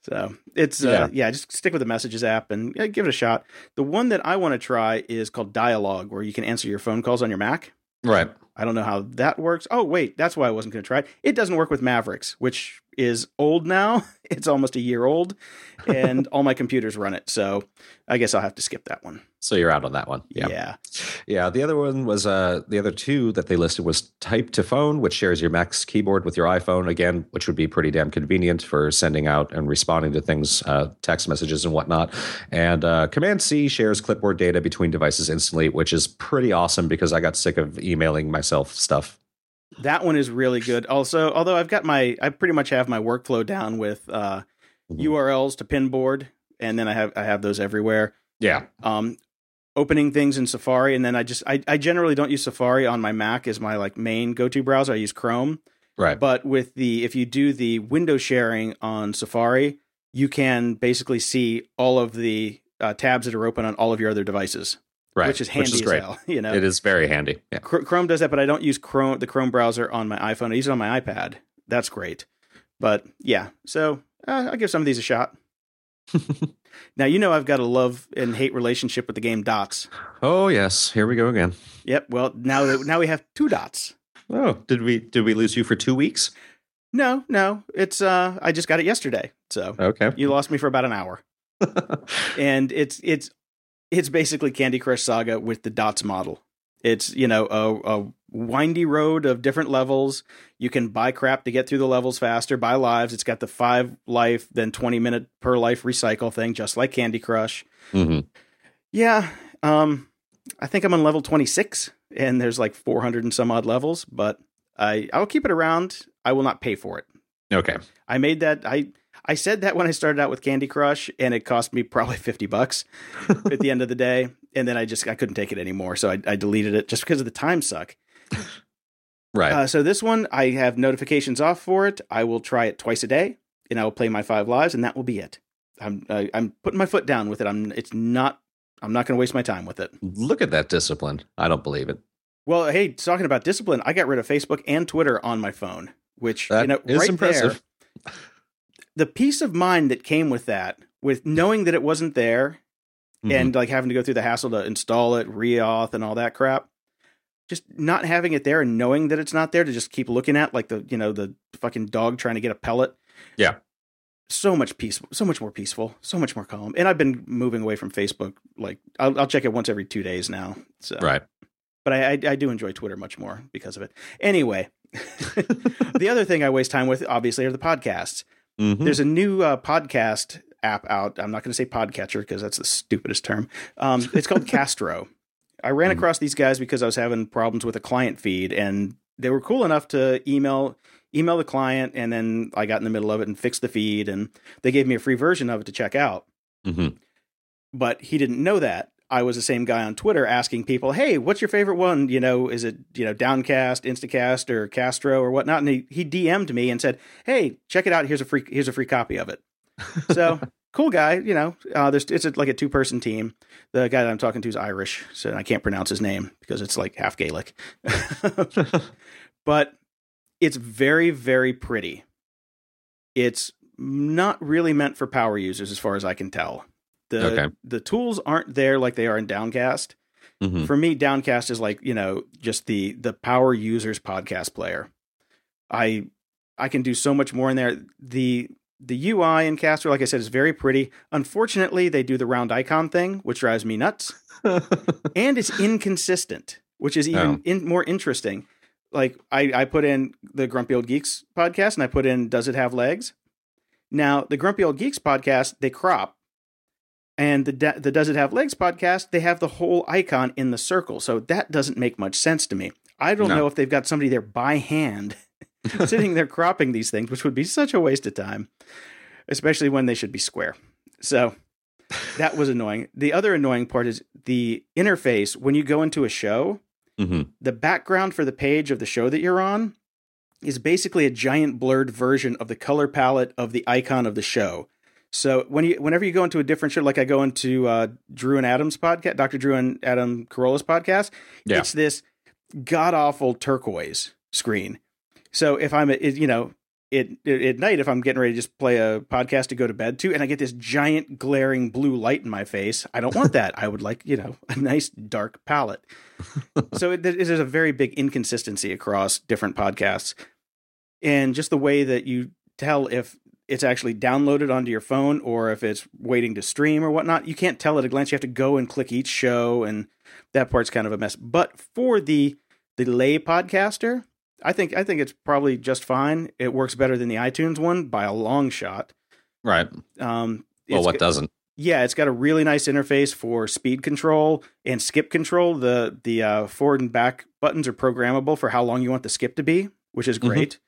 So it's Yeah. uh, yeah, just stick with the Messages app and yeah, give it a shot. The one that I want to try is called Dialogue, where you can answer your phone calls on your Mac. right. I don't know how that works. Oh, wait, that's why I wasn't going to try it. It doesn't work with Mavericks, which is old now. It's almost a year old, and all my computers run it. So I guess I'll have to skip that one. So you're out on that one. Yeah. Yeah, yeah the other one was uh the other two that they listed was Type to Phone, which shares your Mac's keyboard with your iPhone again, which would be pretty damn convenient for sending out and responding to things, uh, text messages and whatnot. And uh, Command C shares clipboard data between devices instantly, which is pretty awesome because I got sick of emailing myself stuff. That one is really good. Also, although I've got my, I pretty much have my workflow down with uh, Mhm. URLs to Pinboard, and then I have I have those everywhere. Yeah, Um, opening things in Safari, and then I just I, I generally don't use Safari on my Mac as my like main go to browser. I use Chrome. right. But with the if you do the window sharing on Safari, you can basically see all of the uh, tabs that are open on all of your other devices, right. which is handy as great. hell. You know, It is very handy. Yeah. Chrome does that, but I don't use Chrome the Chrome browser on my iPhone. I use it on my iPad. That's great. But yeah, so uh, I'll give some of these a shot. now you know I've got a love and hate relationship with the game Dots. Oh yes, here we go again. Yep. Well, now that now we have two dots. Oh, did we did we lose you for two weeks? No, no, it's uh I just got it yesterday. So Okay. you lost me for about an hour. and it's it's it's basically Candy Crush Saga with the dots model. It's you know a, a windy road of different levels. You can buy crap to get through the levels faster. Buy lives. It's got the five life then twenty minute per life recycle thing, just like Candy Crush. hmm Yeah, um, I think I'm on level twenty six, and there's like four hundred and some odd levels. But I I'll keep it around. I will not pay for it. Okay. I made that I I said that when I started out with Candy Crush and it cost me probably 50 bucks at the end of the day and then I just I couldn't take it anymore so I, I deleted it just because of the time suck. Right. Uh, so this one I have notifications off for it. I will try it twice a day and I will play my 5 lives and that will be it. I'm I, I'm putting my foot down with it. I'm it's not I'm not going to waste my time with it. Look at that discipline. I don't believe it. Well, hey, talking about discipline, I got rid of Facebook and Twitter on my phone, which That you know, is right impressive. there. The peace of mind that came with that, with knowing that it wasn't there, Mhm. and like having to go through the hassle to install it, reauth, and all that crap. Just not having it there and knowing that it's not there to just keep looking at, like the you know the fucking dog trying to get a pellet. Yeah. So much peaceful, so much more peaceful, so much more calm. And I've been moving away from Facebook. Like I'll, I'll check it once every two days now. So right. but I, I, I do enjoy Twitter much more because of it. Anyway, the other thing I waste time with, obviously, are the podcasts. Mhm. There's a new uh, podcast app out. I'm not going to say podcatcher because that's the stupidest term. Um, it's called Castro. I ran Mhm. across these guys because I was having problems with a client feed, and they were cool enough to email email the client, and then I got in the middle of it and fixed the feed, and they gave me a free version of it to check out. hmm But he didn't know that. I was the same guy on Twitter asking people, "Hey, what's your favorite one? You know, is it you know Downcast, Instacast, or Castro or whatnot?" And he, he DM'd me and said, "Hey, check it out. Here's a free here's a free copy of it." So cool guy, you know. Uh, there's it's a, like a two person team. The guy that I'm talking to is Irish, so I can't pronounce his name because it's like half Gaelic. but it's very very pretty. It's not really meant for power users, as far as I can tell. The Okay. the tools aren't there like they are in Downcast. hmm For me, Downcast is like you know just the the power users podcast player. I I can do so much more in there. The the UI in Castro, like I said, is very pretty. Unfortunately, they do the round icon thing, which drives me nuts, and it's inconsistent, which is even Oh. in, more interesting. Like I, I put in the Grumpy Old Geeks podcast, and I put in Does It Have Legs? Now the Grumpy Old Geeks podcast they crop, and the Da- the Does It Have Legs podcast they have the whole icon in the circle, so that doesn't make much sense to me. I don't No. know if they've got somebody there by hand sitting there cropping these things, which would be such a waste of time, especially when they should be square. So that was annoying. The other annoying part is the interface when you go into a show, hmm the background for the page of the show that you're on is basically a giant blurred version of the color palette of the icon of the show. So when you whenever you go into a different show, like I go into uh, Drew and Adam's podcast, Dr. Drew and Adam Carolla's podcast, Yeah. it's this god awful turquoise screen. So if I'm, at, you know, it, it, at night, if I'm getting ready to just play a podcast to go to bed to, and I get this giant glaring blue light in my face, I don't want that. I would like, you know, a nice dark palette. so it, it is a very big inconsistency across different podcasts, and just the way that you tell if it's actually downloaded onto your phone or if it's waiting to stream or whatnot. You can't tell at a glance. You have to go and click each show, and that part's kind of a mess. But for the the lay podcaster, I think I think it's probably just fine. It works better than the iTunes one by a long shot. Right. Um, Well, what doesn't? yeah, it's got a really nice interface for speed control and skip control. The the uh, forward and back buttons are programmable for how long you want the skip to be, which is Mhm. great.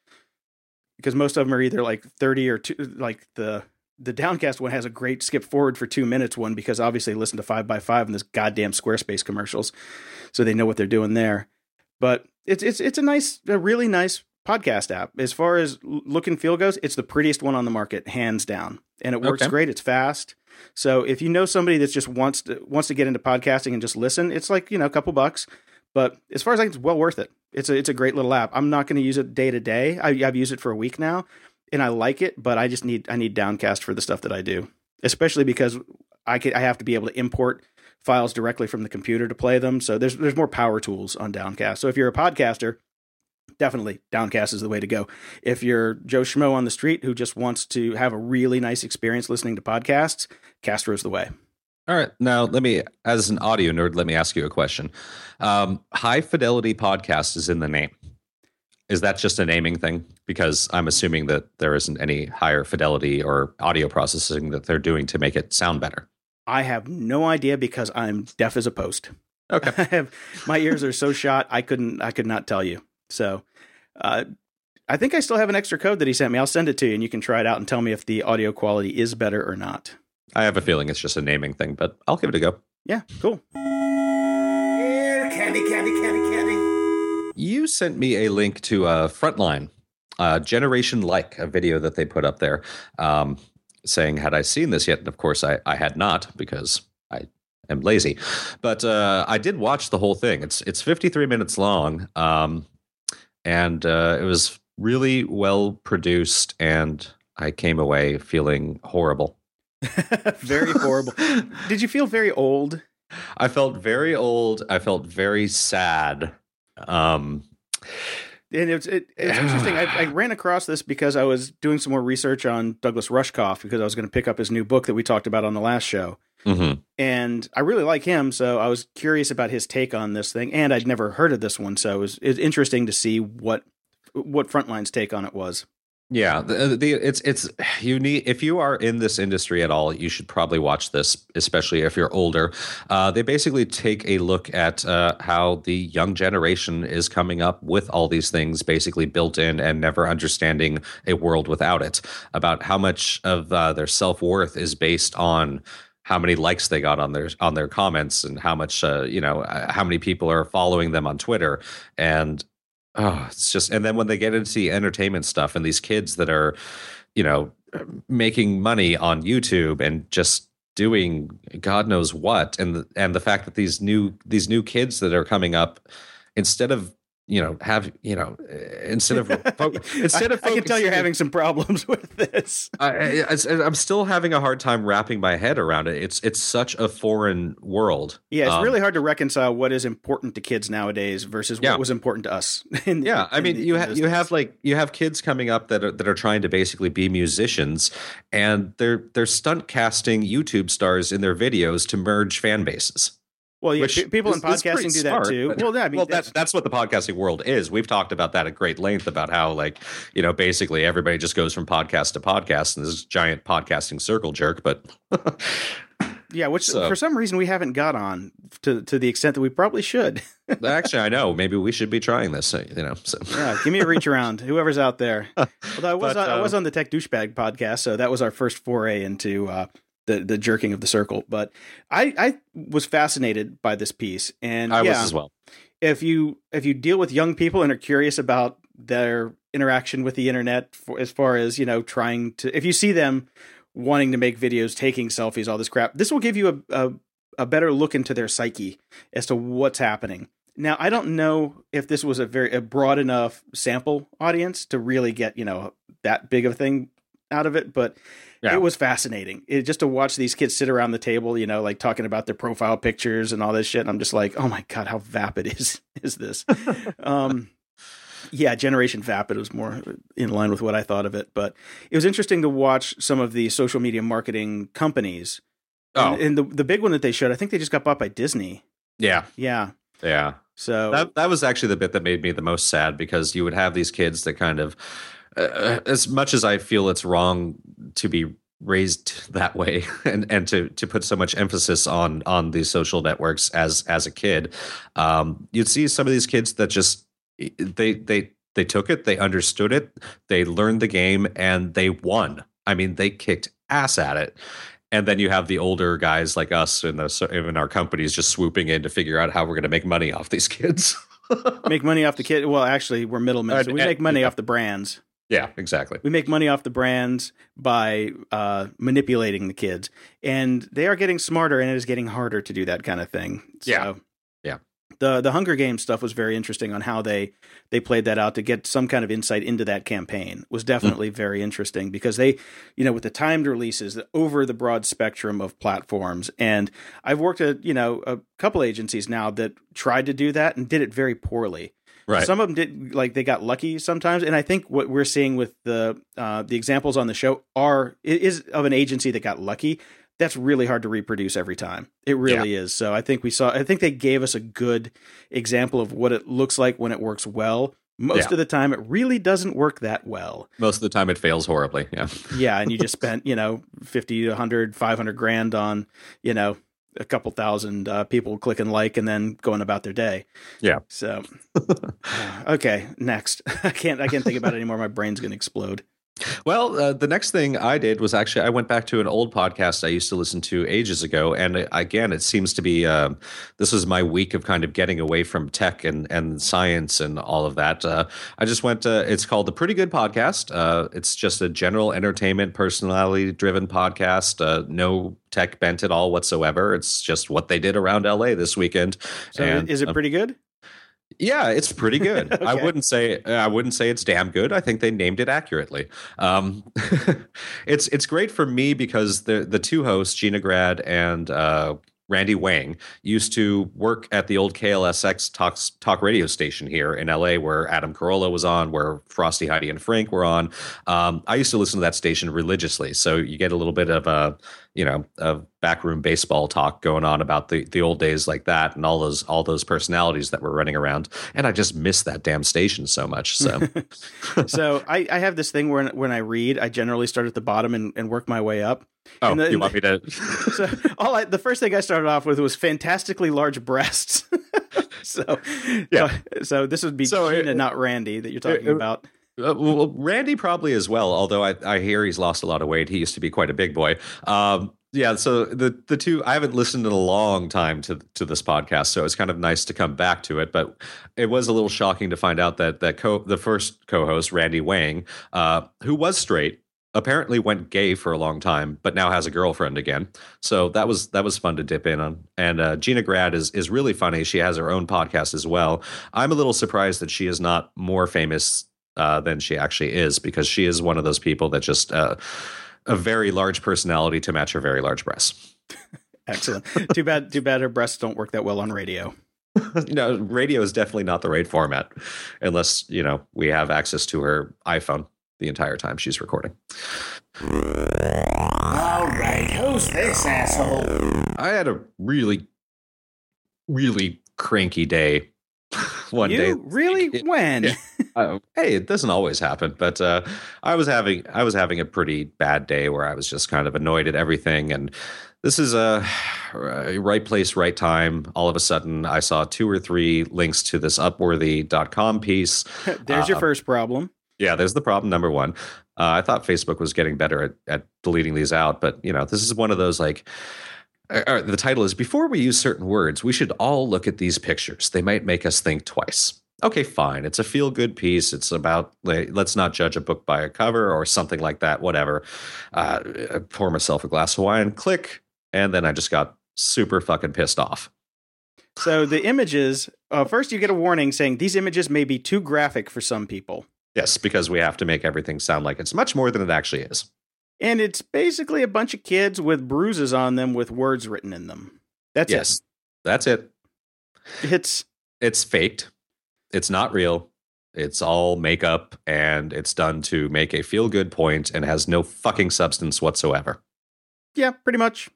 Because most of them are either like thirty or two. Like the the Downcast one has a great skip forward for two minutes one because obviously they listen to five by five and this goddamn Squarespace commercials, so they know what they're doing there. But it's it's it's a nice, a really nice podcast app. As far as look and feel goes, it's the prettiest one on the market, hands down, and it works Okay. great. It's fast. So if you know somebody that just wants to wants to get into podcasting and just listen, it's like you know a couple bucks. But as far as I think, it's well worth it. It's a it's a great little app. I'm not going to use it day to day. I've used it for a week now, and I like it. But I just need I need Downcast for the stuff that I do, especially because I I have to be able to import files directly from the computer to play them. So there's there's more power tools on Downcast. So if you're a podcaster, definitely Downcast is the way to go. If you're Joe Schmo on the street who just wants to have a really nice experience listening to podcasts, Castro's the way. All right. Now, let me, as an audio nerd, let me ask you a question. Um, high fidelity podcast is in the name. Is that just a naming thing? Because I'm assuming that there isn't any higher fidelity or audio processing that they're doing to make it sound better. I have no idea because I'm deaf as a post. Okay. I have my ears are so shot I couldn't I could not tell you. So uh, I think I still have an extra code that he sent me. I'll send it to you and you can try it out and tell me if the audio quality is better or not. I have a feeling it's just a naming thing, but I'll give it a go. Yeah, cool. Yeah, candy, candy, candy, candy. You sent me a link to uh, Frontline, uh, Generation Like, a video that they put up there, um, saying, Had I seen this yet? And of course, I, I had not because I am lazy. But uh, I did watch the whole thing. It's, it's 53 minutes long, um, and uh, it was really well produced, and I came away feeling horrible. very horrible. Did you feel very old? I felt very old. I felt very sad. Um, And it's it, it's interesting. I, I ran across this because I was doing some more research on Douglas Rushkoff because I was going to pick up his new book that we talked about on the last show. mhm. and I really like him, so I was curious about his take on this thing, and I'd never heard of this one, so it was, it was interesting to see what what Frontline's take on it was. Yeah, the, the it's it's you need if you are in this industry at all, you should probably watch this, especially if you're older. Uh, they basically take a look at uh, how the young generation is coming up with all these things basically built in and never understanding a world without it. About how much of uh, their self worth is based on how many likes they got on their on their comments and how much uh, you know uh, how many people are following them on Twitter and oh, it's just and then when they get into the entertainment stuff and these kids that are, you know, making money on YouTube and just doing God knows what, and the, and the fact that these new these new kids that are coming up, instead of you know have you know instead of instead of I, I can tell you're having some problems with this. I, am still having a hard time wrapping my head around it. It's it's such a foreign world. Yeah it's um, really hard to reconcile what is important to kids nowadays versus what was important to us in, yeah in, i mean you have you have like you have kids coming up that are that are trying to basically be musicians and they're they're stunt casting youtube stars in their videos to merge fan bases well, yeah, people is, in podcasting do that too. Well, yeah, I mean, well, that's that's what the podcasting world is. We've talked about that at great length about how, like, you know, basically everybody just goes from podcast to podcast and this giant podcasting circle jerk. But yeah, which so. for some reason we haven't got on to to the extent that we probably should. Actually, I know. Maybe we should be trying this. Uh, you know, so. yeah. Give me a reach around, whoever's out there. Although I was but, on, I was um, on the Tech Douchebag podcast, so that was our first foray into. Uh, the the jerking of the circle. But I I was fascinated by this piece, and I yeah, was as well. If you if you deal with young people and are curious about their interaction with the internet, for, as far as you know, trying to if you see them wanting to make videos, taking selfies, all this crap, this will give you a, a a better look into their psyche as to what's happening. Now, I don't know if this was a very a broad enough sample audience to really get you know that big of a thing out of it, but yeah. it was fascinating. It, just to watch these kids sit around the table, you know, like talking about their profile pictures and all this shit. And I'm just like, oh my god, how vapid is is this? um, yeah, Generation Vapid was more in line with what I thought of it, but it was interesting to watch some of the social media marketing companies. Oh, and, and the the big one that they showed, I think they just got bought by Disney. Yeah, yeah, yeah. So that that was actually the bit that made me the most sad because you would have these kids that kind of uh, as much as I feel it's wrong to be raised that way and and to to put so much emphasis on on these social networks as as a kid um, you'd see some of these kids that just they they they took it they understood it they learned the game and they won. I mean they kicked ass at it. And then you have the older guys like us in the in our companies just swooping in to figure out how we're going to make money off these kids. Make money off the kid well actually we're middlemen so we make money off the brands yeah, exactly. We make money off the brands by uh, manipulating the kids, and they are getting smarter, and it is getting harder to do that kind of thing. So, yeah, yeah. The the Hunger Games stuff was very interesting on how they they played that out to get some kind of insight into that campaign was definitely mm. very interesting because they, you know, with the timed releases over the broad spectrum of platforms, and I've worked at you know a couple agencies now that tried to do that and did it very poorly. Right. Some of them did like they got lucky sometimes, and I think what we're seeing with the uh, the examples on the show are is of an agency that got lucky. That's really hard to reproduce every time. It really yeah. is. So I think we saw. I think they gave us a good example of what it looks like when it works well. Most yeah. of the time, it really doesn't work that well. Most of the time, it fails horribly. Yeah. yeah. And you just spent, you know, 50, 100, 500 grand on, you know, a couple thousand uh, people clicking like and then going about their day. Yeah. So, okay, next. I can't. I can't think about it anymore. My brain's gonna explode. Well, uh, the next thing I did was actually I went back to an old podcast I used to listen to ages ago, and uh, again, it seems to be uh, this was my week of kind of getting away from tech and and science and all of that. Uh, I just went. it's called the Pretty Good Podcast. Uh, it's just a general entertainment, personality driven podcast. Uh, no tech bent at all whatsoever. It's just what they did around LA this weekend. So, and, is it pretty good? Yeah, it's pretty good. okay. I wouldn't say I wouldn't say it's damn good. I think they named it accurately. Um, it's it's great for me because the the two hosts, Gina Grad and uh, Randy Wang, used to work at the old KLSX talk, talk radio station here in LA, where Adam Carolla was on, where Frosty, Heidi, and Frank were on. Um, I used to listen to that station religiously, so you get a little bit of a, you know, of backroom baseball talk going on about the the old days like that, and all those all those personalities that were running around. And I just miss that damn station so much. So, so I, I have this thing where when I read, I generally start at the bottom and, and work my way up. Oh, the- you want me to? so all I, the first thing I started off with was fantastically large breasts. so Yeah. so, so this would be So, Gina, uh, not Randy, that you're talking uh, about. Uh, well, Randy probably as well. Although I, I hear he's lost a lot of weight. He used to be quite a big boy. Um, yeah. So the the two I haven't listened in a long time to to this podcast, so it's kind of nice to come back to it. But it was a little shocking to find out that that co the first co-host Randy Wang, uh, who was straight. Apparently went gay for a long time, but now has a girlfriend again. So that was that was fun to dip in on. And uh, Gina Grad is is really funny. She has her own podcast as well. I'm a little surprised that she is not more famous uh, than she actually is because she is one of those people that just uh, a very large personality to match her very large breasts. Excellent. too bad. Too bad her breasts don't work that well on radio. no, radio is definitely not the right format unless you know we have access to her iPhone the entire time she's recording. All right, who's this asshole? I had a really, really cranky day one you day. really It- when? Uh, hey, it doesn't always happen, but uh, I was having I was having a pretty bad day where I was just kind of annoyed at everything. And this is a right place, right time. All of a sudden, I saw two or three links to this Upworthy.com piece. There's your Uh, first problem. Yeah, there's the problem. Number one, uh, I thought Facebook was getting better at, at deleting these out, but you know, this is one of those like. uh, the title is Before we use certain words, we should all look at these pictures. They might make us think twice. Okay, fine. It's a feel good piece. It's about, let's not judge a book by a cover or something like that, whatever. Uh, I pour myself a glass of wine, click, and then I just got super fucking pissed off. So the images. Uh, first, you get a warning saying these images may be too graphic for some people, Yes, because we have to make everything sound like it's much more than it actually is. and it's basically a bunch of kids with bruises on them with words written in them. That's yes, that's it. it. It's it's faked. It's not real. It's all makeup and it's done to make a feel good point and has no fucking substance whatsoever. yeah, pretty much.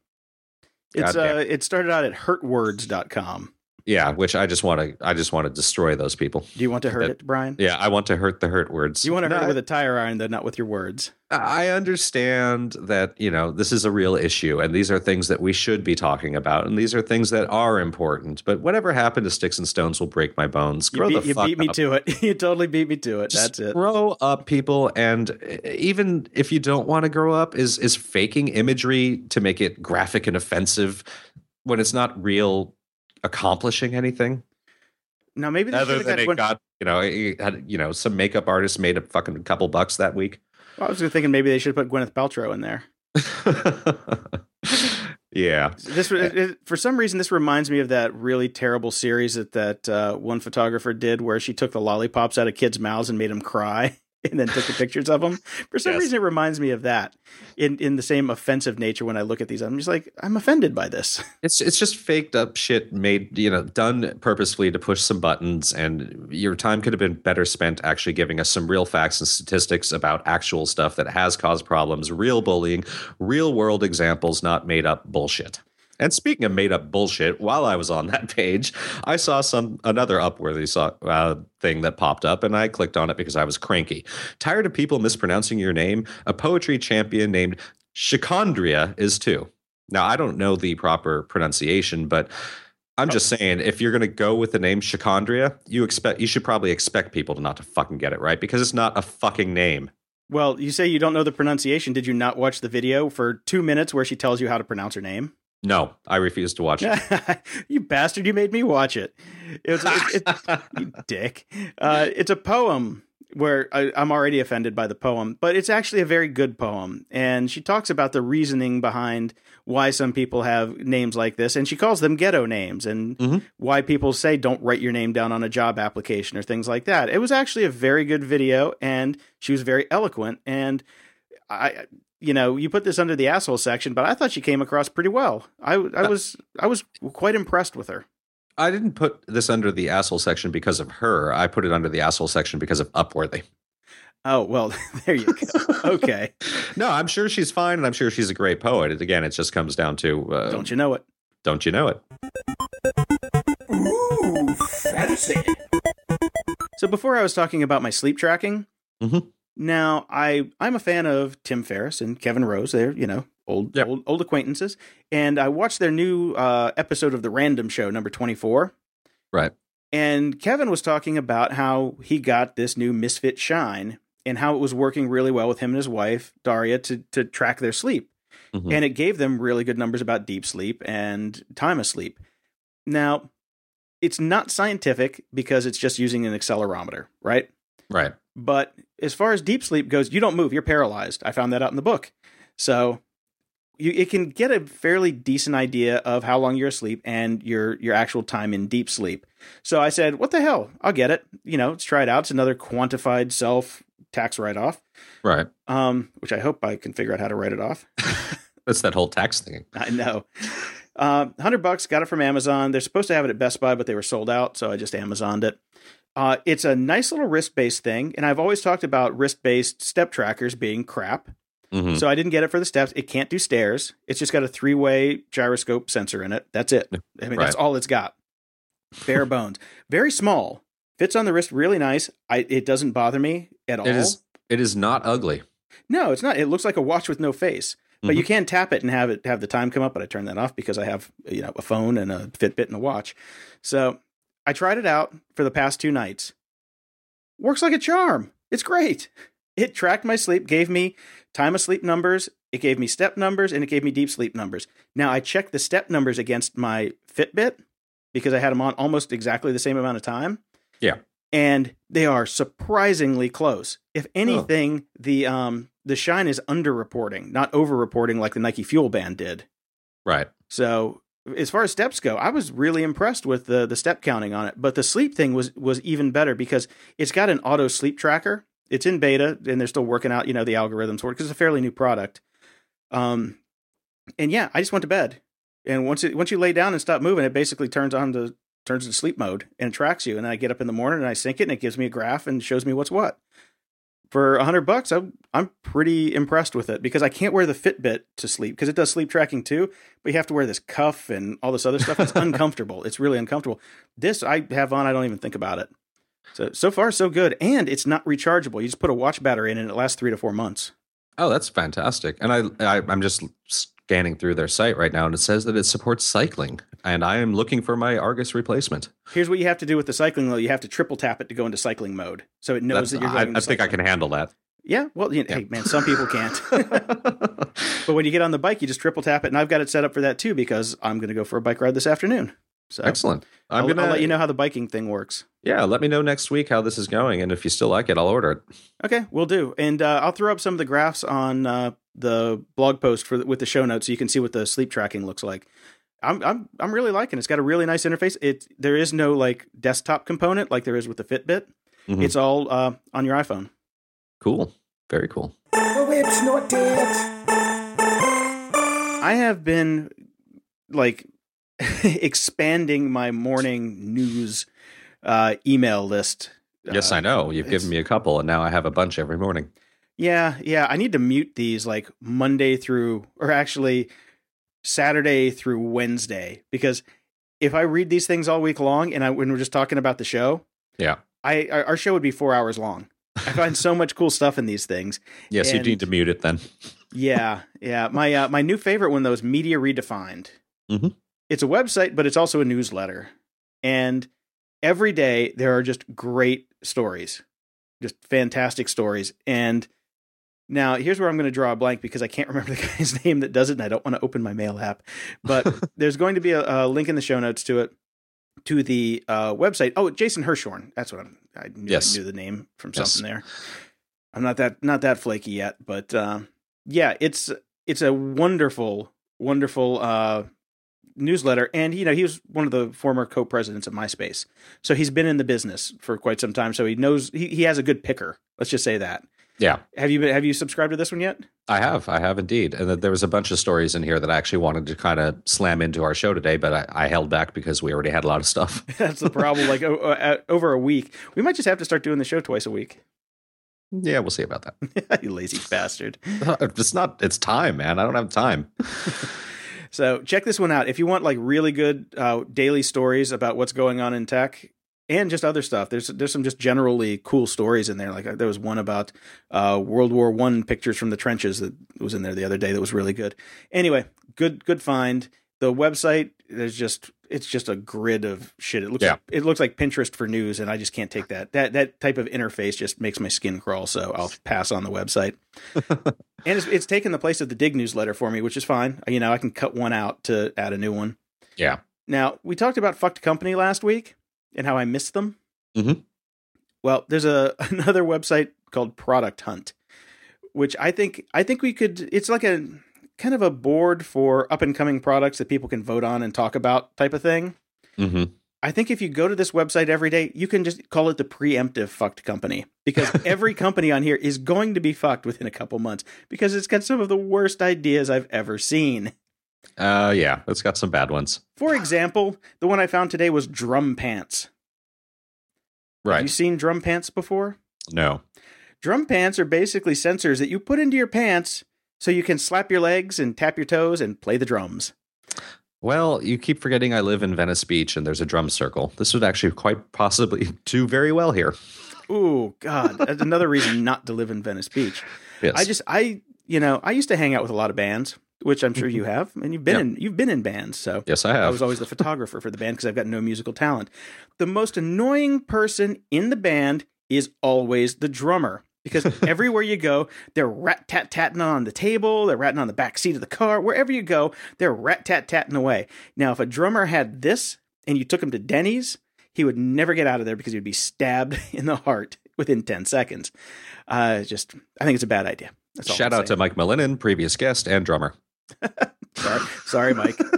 It's Goddamn. uh, it started out at hurtwords.com. Yeah, which I just want to I just want to destroy those people. Do you want to hurt That- it, Brian? Yeah, I want to hurt the hurt words. You want to hurt it with a tire iron, though, not with your words. I understand that, you know, this is a real issue and these are things that we should be talking about and these are things that are important. But whatever happened to sticks and stones will break my bones. You Grow beat, the you fuck beat me to it. you totally beat me to it. Just That's it. Grow up, people, and even if you don't want to grow up, is is faking imagery to make it graphic and offensive when it's not real accomplishing anything Now maybe they other than it got. got you know it had you know some makeup artist made a fucking couple bucks that week. I was thinking maybe they should put Gwyneth Paltrow in there. yeah, This it, it- for some reason this reminds me of that really terrible series that that uh, one photographer did where she took the lollipops out of kids' mouths and made them cry and then took the pictures of them. For some Yes. reason it reminds me of that in in the same offensive nature when I look at these. I'm just like I'm offended by this. it's it's just faked up shit made you know done purposefully to push some buttons, and your time could have been better spent actually giving us some real facts and statistics about actual stuff that has caused problems, real bullying, real world examples, not made up bullshit. And speaking of made up bullshit, while I was on that page, I saw some another Upworthy saw, uh, thing that popped up, and I clicked on it because I was cranky. Tired of people mispronouncing your name? A poetry champion named Shikondria is too. Now I don't know the proper pronunciation, but I'm just saying if you're going to go with the name Shikondria, you expect you should probably expect people to not to fucking get it right because it's not a fucking name. Well, you say you don't know the pronunciation. Did you not watch the video for two minutes where she tells you how to pronounce her name? No, I refuse to watch it. you bastard! You made me watch it. It was it, it, you dick. Uh, it's a poem where I, I'm already offended by the poem, but it's actually a very good poem. And she talks about the reasoning behind why some people have names like this, and she calls them ghetto names, and Mhm. why people say don't write your name down on a job application or things like that. It was actually a very good video, and she was very eloquent and. I, you know, you put this under the asshole section, but I thought she came across pretty well. I, I was, I was quite impressed with her. I didn't put this under the asshole section because of her. I put it under the asshole section because of Upworthy. Oh well, there you go. Okay. no, I'm sure she's fine, and I'm sure she's a great poet. And again, it just comes down to uh, don't you know it? Don't you know it? Ooh, fancy. So before I was talking about my sleep tracking. Mm-hmm. Now I I'm a fan of Tim Ferriss and Kevin Rose. They're you know old Yep. old, old acquaintances, and I watched their new uh, episode of the Random Show, number twenty four. Right. And Kevin was talking about how he got this new Misfit Shine and how it was working really well with him and his wife, Darya, to, to track their sleep. Mhm. And it gave them really good numbers about deep sleep and time of sleep. Now, it's not scientific because it's just using an accelerometer, right? Right. But as far as deep sleep goes, you don't move, you're paralyzed. I found that out in the book. So you it can get a fairly decent idea of how long you're asleep and your your actual time in deep sleep. So I said, "What the hell? I'll get it. You know, let's try it out. It's another quantified self tax write off." Right. Um, which I hope I can figure out how to write it off. That's that whole tax thing. I know. Uh, hundred bucks, got it from Amazon. They're supposed to have it at Best Buy, but they were sold out, so I just Amazoned it. Uh, it's a nice little wrist based thing, and I've always talked about wrist based step trackers being crap. Mhm. So I didn't get it for the steps. It can't do stairs. It's just got a three way gyroscope sensor in it. That's it. I mean, that's all it's got. Bare bones. Very small. Fits on the wrist really nice. I it doesn't bother me at all. It is. It is not ugly. No, it's not. It looks like a watch with no face. But Mm-hmm. you can tap it and have it have the time come up, but I turn that off because I have you know a phone and a Fitbit and a watch. So I tried it out for the past two nights. Works like a charm. It's great. It tracked my sleep, gave me time of sleep numbers, it gave me step numbers, and it gave me deep sleep numbers. Now I checked the step numbers against my Fitbit because I had them on almost exactly the same amount of time. Yeah. And they are surprisingly close. If anything, the um the shine is underreporting, not overreporting like the Nike Fuel Band did. Right. So as far as steps go, I was really impressed with the the step counting on it. But the sleep thing was was even better because it's got an auto sleep tracker. It's in beta and they're still working out, you know, the algorithms for it because it's a fairly new product. Um, and yeah, I just went to bed, and once it once you lay down and stop moving, it basically turns on to turns into sleep mode and tracks you. And I get up in the morning and I sync it and it gives me a graph and shows me what's what. For a hundred bucks, I'm I'm pretty impressed with it because I can't wear the Fitbit to sleep because it does sleep tracking too. But you have to wear this cuff and all this other stuff. It's uncomfortable. It's really uncomfortable. This I have on. I don't even think about it. So so far so good, and it's not rechargeable. You just put a watch battery in, and it lasts three to four months. Oh, that's fantastic. And I, I I'm just scanning through their site right now, and it says that it supports cycling. And I am looking for my Argus replacement. Here's what you have to do with the cycling though. You have to triple tap it to go into cycling mode, so it knows That's- that you're I, going. I into think I can handle that. Yeah, well, you Yeah. hey man, some people can't. but when you get on the bike, you just triple tap it, and I've got it set up for that too because I'm going to go for a bike ride this afternoon. So Excellent. I'm I'll, gonna I'll let you know how the biking thing works. Yeah, let me know next week how this is going, and if you still like it, I'll order it. Okay, we'll do, and uh, I'll throw up some of the graphs on uh, the blog post for with the show notes so you can see what the sleep tracking looks like. I'm I'm I'm really liking it. It's got a really nice interface. It there is no like desktop component like there is with the Fitbit. Mhm. It's all uh, on your iPhone. Cool. Very cool. The web's not dead. I have been like expanding my morning news uh, email list. yes, Uh, I know. You've given me a couple, and now I have a bunch every morning. Yeah, yeah. I need to mute these like Monday through, or actually Saturday through Wednesday, because if I read these things all week long, and I when we're just talking about the show, Yeah. I our our show would be four hours long. I find so much cool stuff in these things. Yes, you need to mute it then. Yeah, yeah. My uh, my new favorite one though is Media Redefined. Mhm. It's a website, but it's also a newsletter, and every day there are just great stories, just fantastic stories. And now here's where I'm going to draw a blank because I can't remember the guy's name that does it, and I don't want to open my mail app. But there's going to be a, a link in the show notes to it to the uh, website. Oh, Jason Hirschhorn. That's what I'm, I knew, Yes. I knew the name from Yes. something there. I'm not that not that flaky yet, but uh, yeah, it's it's a wonderful, wonderful uh, newsletter. And you know, he was one of the former co-presidents of MySpace, so he's been in the business for quite some time. So he knows he, he has a good picker. Let's just say that. Yeah, Have you been, have you subscribed to this one yet? I have. I have indeed. And there was a bunch of stories in here that I actually wanted to kind of slam into our show today, but I, I held back because we already had a lot of stuff. That's the problem. like uh, over a week, we might just have to start doing the show twice a week. yeah, we'll see about that. you lazy bastard. It's not, it's time, man. I don't have time. So check this one out. If you want like really good uh, daily stories about what's going on in tech and just other stuff, there's there's some just generally cool stories in there. Like uh, there was one about uh, World War One pictures from the trenches that was in there the other day that was really good. Anyway, good good find. The website there's just it's just a grid of shit. It looks Yeah. it looks like Pinterest for news, and I just can't take that. That that type of interface just makes my skin crawl. So I'll pass on the website. and it's, it's taken the place of the Digg newsletter for me, which is fine. You know, I can cut one out to add a new one. Yeah. Now we talked about fucked company last week and how I missed them. Mhm. Well, there's a another website called Product Hunt, which I think I think we could. It's like a kind of a board for up and coming products that people can vote on and talk about type of thing. hmm I think if you go to this website every day, you can just call it the preemptive fucked company because every company on here is going to be fucked within a couple months because it's got some of the worst ideas I've ever seen. Uh, yeah, it's got some bad ones. For example, the one I found today was drum pants. Right. Have you seen drum pants before? No. Drum pants are basically sensors that you put into your pants so you can slap your legs and tap your toes and play the drums. Well, you keep forgetting I live in Venice Beach and there's a drum circle. This would actually quite possibly do very well here. Ooh, God, that's another reason not to live in Venice Beach. Yes. I just, I, you know, I used to hang out with a lot of bands, which I'm sure you have, and you've been Yep. in, you've been in bands, so yes, I have. I was always the photographer for the band because I've got no musical talent. The most annoying person in the band is always the drummer because everywhere you go, they're rat tat tatting on the table, they're ratting on the back seat of the car. Wherever you go, they're rat tat tatting away. Now, if a drummer had this and you took him to Denny's, he would never get out of there because he would be stabbed in the heart within 10 seconds. Uh, just, I think it's a bad idea. Shout out to Mike Malinin, previous guest and drummer. Sorry, sorry, Mike.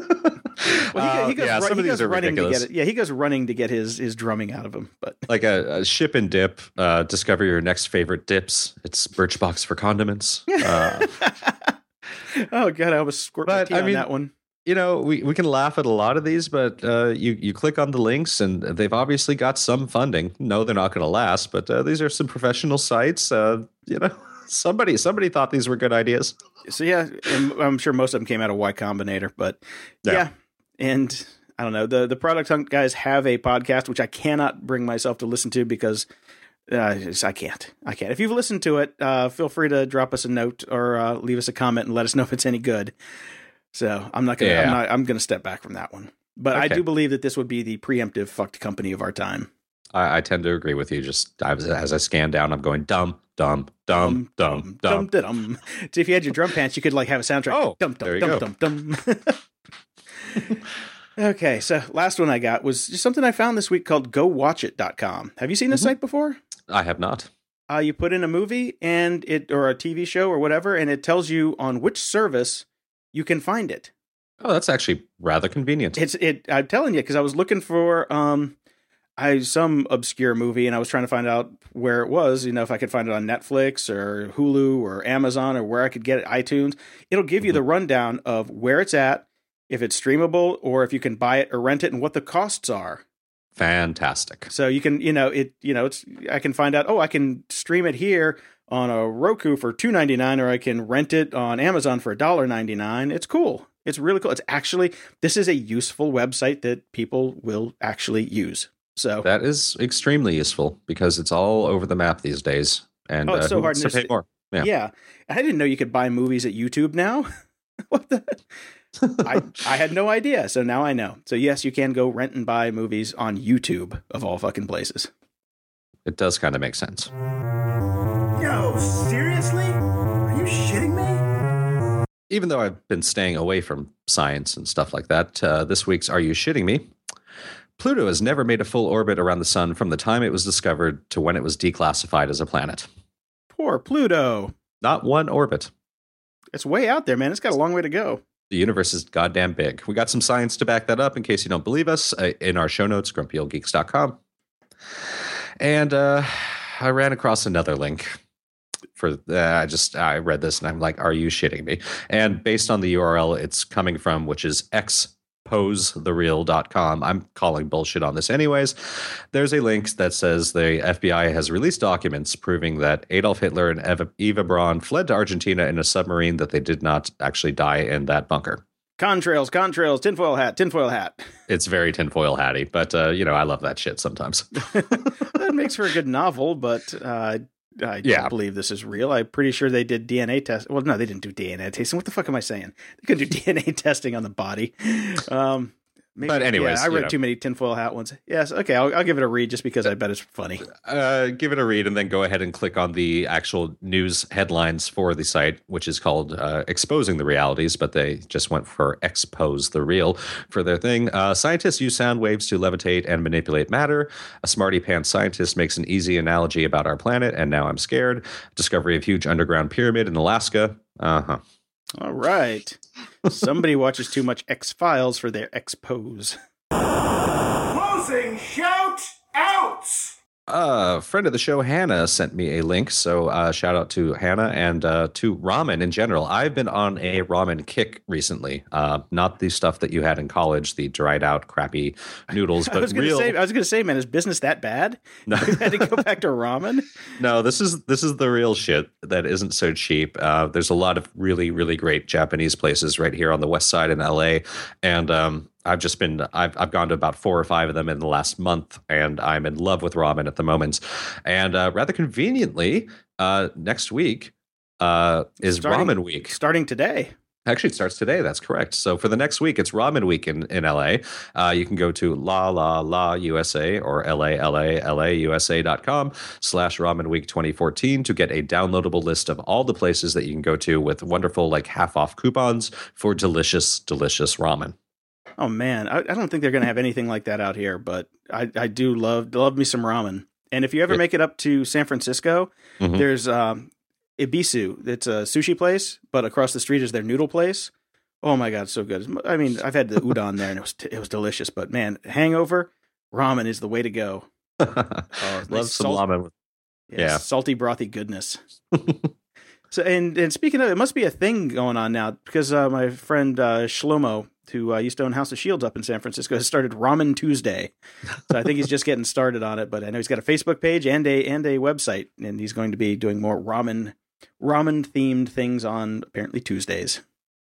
Well, he, go- he Uh, yeah, some of these are running ridiculous. to get it. Yeah, he goes running to get his his drumming out of him. But Like a, a ship and dip. Uh, discover your next favorite dips. It's Birchbox for condiments. Uh, oh god, I was squirt my But, tea I on mean- that one. you know, we, we can laugh at a lot of these, but uh, you you click on the links and they've obviously got some funding. No, they're not going to last, but uh, these are some professional sites. Uh, you know, somebody somebody thought these were good ideas. So yeah, I'm sure most of them came out of Y Combinator, but yeah. Yeah. and I don't know the the product hunt guys have a podcast which I cannot bring myself to listen to because. Uh, I can't. I can't. If you've listened to it, uh, feel free to drop us a note or uh, leave us a comment and let us know if it's any good. So I'm not gonna. I'm not. I'm gonna step back from that one. But I do believe that this would be the preemptive fucked company of our time. I, I tend to agree with you. Just I was, as I scan down, I'm going dumb, dumb, dumb, dumb. dum, dum. So if you had your drum pants, you could like have a soundtrack. Oh, dum dum dum dum dum. okay, so last one I got was just something I found this week called GoWatchIt.com. Have you seen this Mhm. site before? I have not. Uh, you put in a movie and it or a TV show or whatever, and it tells you on which service you can find it. Oh, that's actually rather convenient. It's it. I'm telling you because I was looking for um, I some obscure movie and I was trying to find out where it was. You know, if I could find it on Netflix or Hulu or Amazon or where I could get it, iTunes. It'll give you the mm-hmm. rundown of where it's at, if it's streamable, or if you can buy it or rent it, and what the costs are. Fantastic. So you can, you know, it, you know, it's I can find out. Oh, I can stream it here on a Roku for two ninety nine, or I can rent it on Amazon for $1.99. It's cool. It's really cool. It's actually this is a useful website that people will actually use. So That is extremely useful because it's all over the map these days. And Oh, it's uh, so hard to to pay more? yeah. yeah. I didn't know you could buy movies at YouTube now. what the? I I had no idea. So now I know. So yes, you can go rent and buy movies on YouTube of all fucking places. It does kind of make sense. Yo, seriously? Are you shitting me? Even though I've been staying away from science and stuff like that, uh, this week's Are You Shitting Me? Pluto has never made a full orbit around the sun from the time it was discovered to when it was declassified as a planet. Poor Pluto. Not one orbit. It's way out there, man. It's got a long way to go. The universe is goddamn big. We got some science to back that up in case you don't believe us uh, in our show notes, grumpyoldgeeks.com. And uh, I ran across another link for uh, I just I read this and I'm like, are you shitting me? And based on the URL it's coming from, which is X posethereal.com. I'm calling bullshit on this anyways. There's a link that says the FBI has released documents proving that Adolf Hitler and Eva, Eva Braun fled to Argentina in a submarine that they did not actually die in that bunker. Contrails, contrails, tinfoil hat, tinfoil hat. It's very tinfoil hatty, but uh, you know I love that shit sometimes. that makes for a good novel, but uh, I Yeah. don't believe this is real. I'm pretty sure they did DNA test. Well, no, they didn't do DNA testing. What the fuck am I saying? They could do DNA testing on the body. Um, maybe, But anyways, yeah, I read know. too many tinfoil hat ones. Yes, okay, I'll, I'll give it a read just because I bet it's funny. uh, give it a read and then go ahead and click on the actual news headlines for the site, which is called uh, Exposing the Realities, but they just went for Expose the Real for their thing. Uh, scientists use sound waves to levitate and manipulate matter. A smarty pants scientist makes an easy analogy about our planet, and now I'm scared. Discovery of huge underground pyramid in Alaska. Uh huh. All right. Somebody watches too much X Files for their expose. Closing shout outs! A friend of the show, Hannah, sent me a link. So uh, shout out to Hannah and uh, to ramen in general. I've been on a ramen kick recently. Uh, not the stuff that you had in college, the dried out, crappy noodles, I but was gonna real. say, I was gonna say, man, is business that bad? No. You had to go back to ramen. no, this is this is the real shit that isn't so cheap. Uh, there's a lot of really really great Japanese places right here on the west side in LA, and um, I've just been I've I've gone to about four or five of them in the last month, and I'm in love with ramen at the moment. And uh, rather conveniently, uh, next week uh, is Starting- ramen week. Starting today. Actually, it starts today. That's correct. So for the next week, it's Ramen Week in, in LA. Uh, you can go to La La La USA or la USA dot com slash Ramen Week 2014 to get a downloadable list of all the places that you can go to with wonderful like half off coupons for delicious, delicious ramen. Oh man, I, I don't think they're gonna have anything like that out here, but I, I do love love me some ramen. And if you ever make it up to San Francisco, Mhm. there's um, Ebisu. It's a sushi place, but across the street is their noodle place. Oh my god, so good! I mean, I've had the udon there, and it was it was delicious. But man, hangover ramen is the way to go. Love nice some salt- ramen. Yes, Yeah. salty brothy goodness. so and and speaking of, it must be a thing going on now because uh, my friend uh, Shlomo, who uh, used to own House of Shields up in San Francisco, has started Ramen Tuesday. So I think he's just getting started on it, but I know he's got a Facebook page and a and a website, and he's going to be doing more ramen ramen themed things on apparently Tuesdays.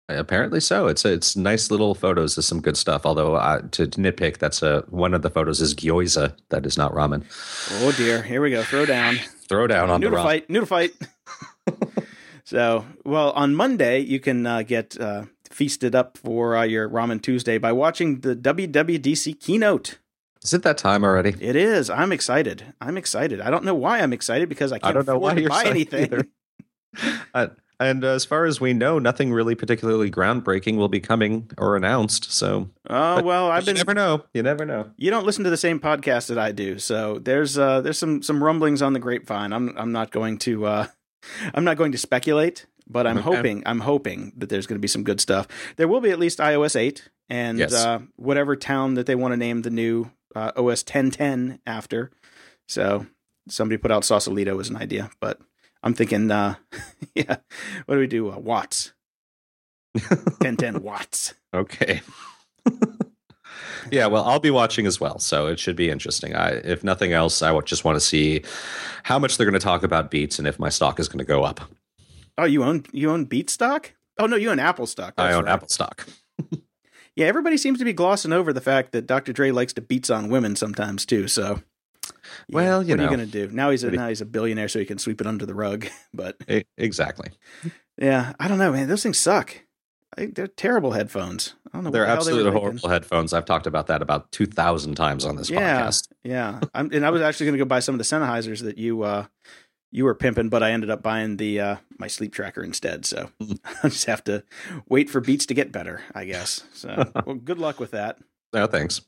Apparently so. It's it's nice little photos of some good stuff. Although uh, to, to nitpick, that's a one of the photos is gyoza. That is not ramen. Oh dear, here we go, throw down. Throw down on the noodle ramen. fight, noodle fight. so, well, on Monday you can uh, get uh, feasted up for uh, your Ramen Tuesday by watching the WWDC keynote. Is it that time already? It is. I'm excited. I'm excited. I don't know why I'm excited because I can't don't know afford why to you're buy excited anything. either. Uh, and as far as we know, nothing really particularly groundbreaking will be coming or announced. So Oh But- well, I've you been. never know. You never know. You don't listen to the same podcast that I do, so there's uh, there's some some rumblings on the grapevine. I'm I'm not going to uh, I'm not going to speculate, but I'm Okay. hoping I'm hoping that there's going to be some good stuff. There will be at least iOS 8 and Yes. uh, whatever town that they want to name the new uh, OS 1010 after. So somebody put out Sausalito as an idea, but I'm thinking, uh, yeah, what do we do? Uh, watts, 1010 watts. Okay. yeah, well, I'll be watching as well, so it should be interesting. I, if nothing else, I just want to see how much they're going to talk about Beats and if my stock is going to go up. Oh, you own you own Beat stock? Oh no, you own Apple stock. I own right. Apple stock. Yeah, everybody seems to be glossing over the fact that Dr. Dre likes to beats on women sometimes too. So, yeah, Well, you what are you going to do now? He's a What do you- now he's a billionaire, so he can sweep it under the rug. But exactly. yeah, I don't know, man. Those things suck. I, they're terrible headphones. I don't know. They're the they absolutely thinking. horrible headphones. I've talked about that about 2,000 times on this Yeah, podcast. yeah. I'm, and I was actually going to go buy some of the Sennheisers that you uh, you were pimping, but I ended up buying the uh, my sleep tracker instead. So I just have to wait for Beats to get better, I guess. So well, good luck with that. No, thanks.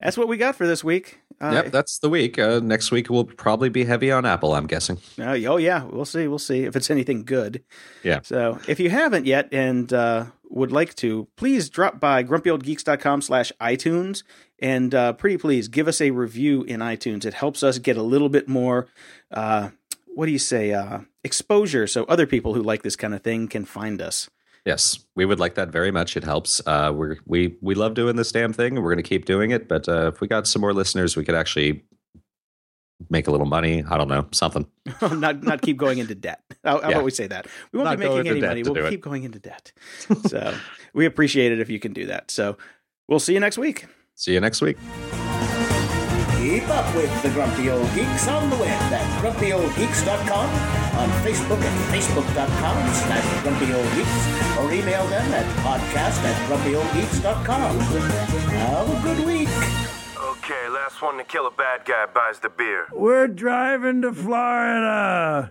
That's what we got for this week. Uh, yep, that's the week. Uh, next week will probably be heavy on Apple, I'm guessing. Uh, oh yeah, we'll see. We'll see if it's anything good. Yeah. So if you haven't yet and uh, would like to, please drop by grumpyoldgeeks.com slash iTunes and uh, pretty please give us a review in iTunes. It helps us get a little bit more uh, what do you say? Uh, exposure, so other people who like this kind of thing can find us. Yes, we would like that very much. It helps. Uh, we we we love doing this damn thing, and we're going to keep doing it. But uh, if we got some more listeners, we could actually make a little money. I don't know, something. not not keep going into debt. How, Yeah. about we say that? We won't Not be making any money. We'll do it. keep going into debt. so we appreciate it if you can do that. So we'll see you next week. See you next week. Keep up with the Grumpy Old Geeks on the web at grumpyoldgeeks.com, on Facebook at facebook.com slash grumpyoldgeeks, or email them at podcast at grumpyoldgeeks.com. Have a good week. Okay, last one to kill a bad guy buys the beer. We're driving to Florida.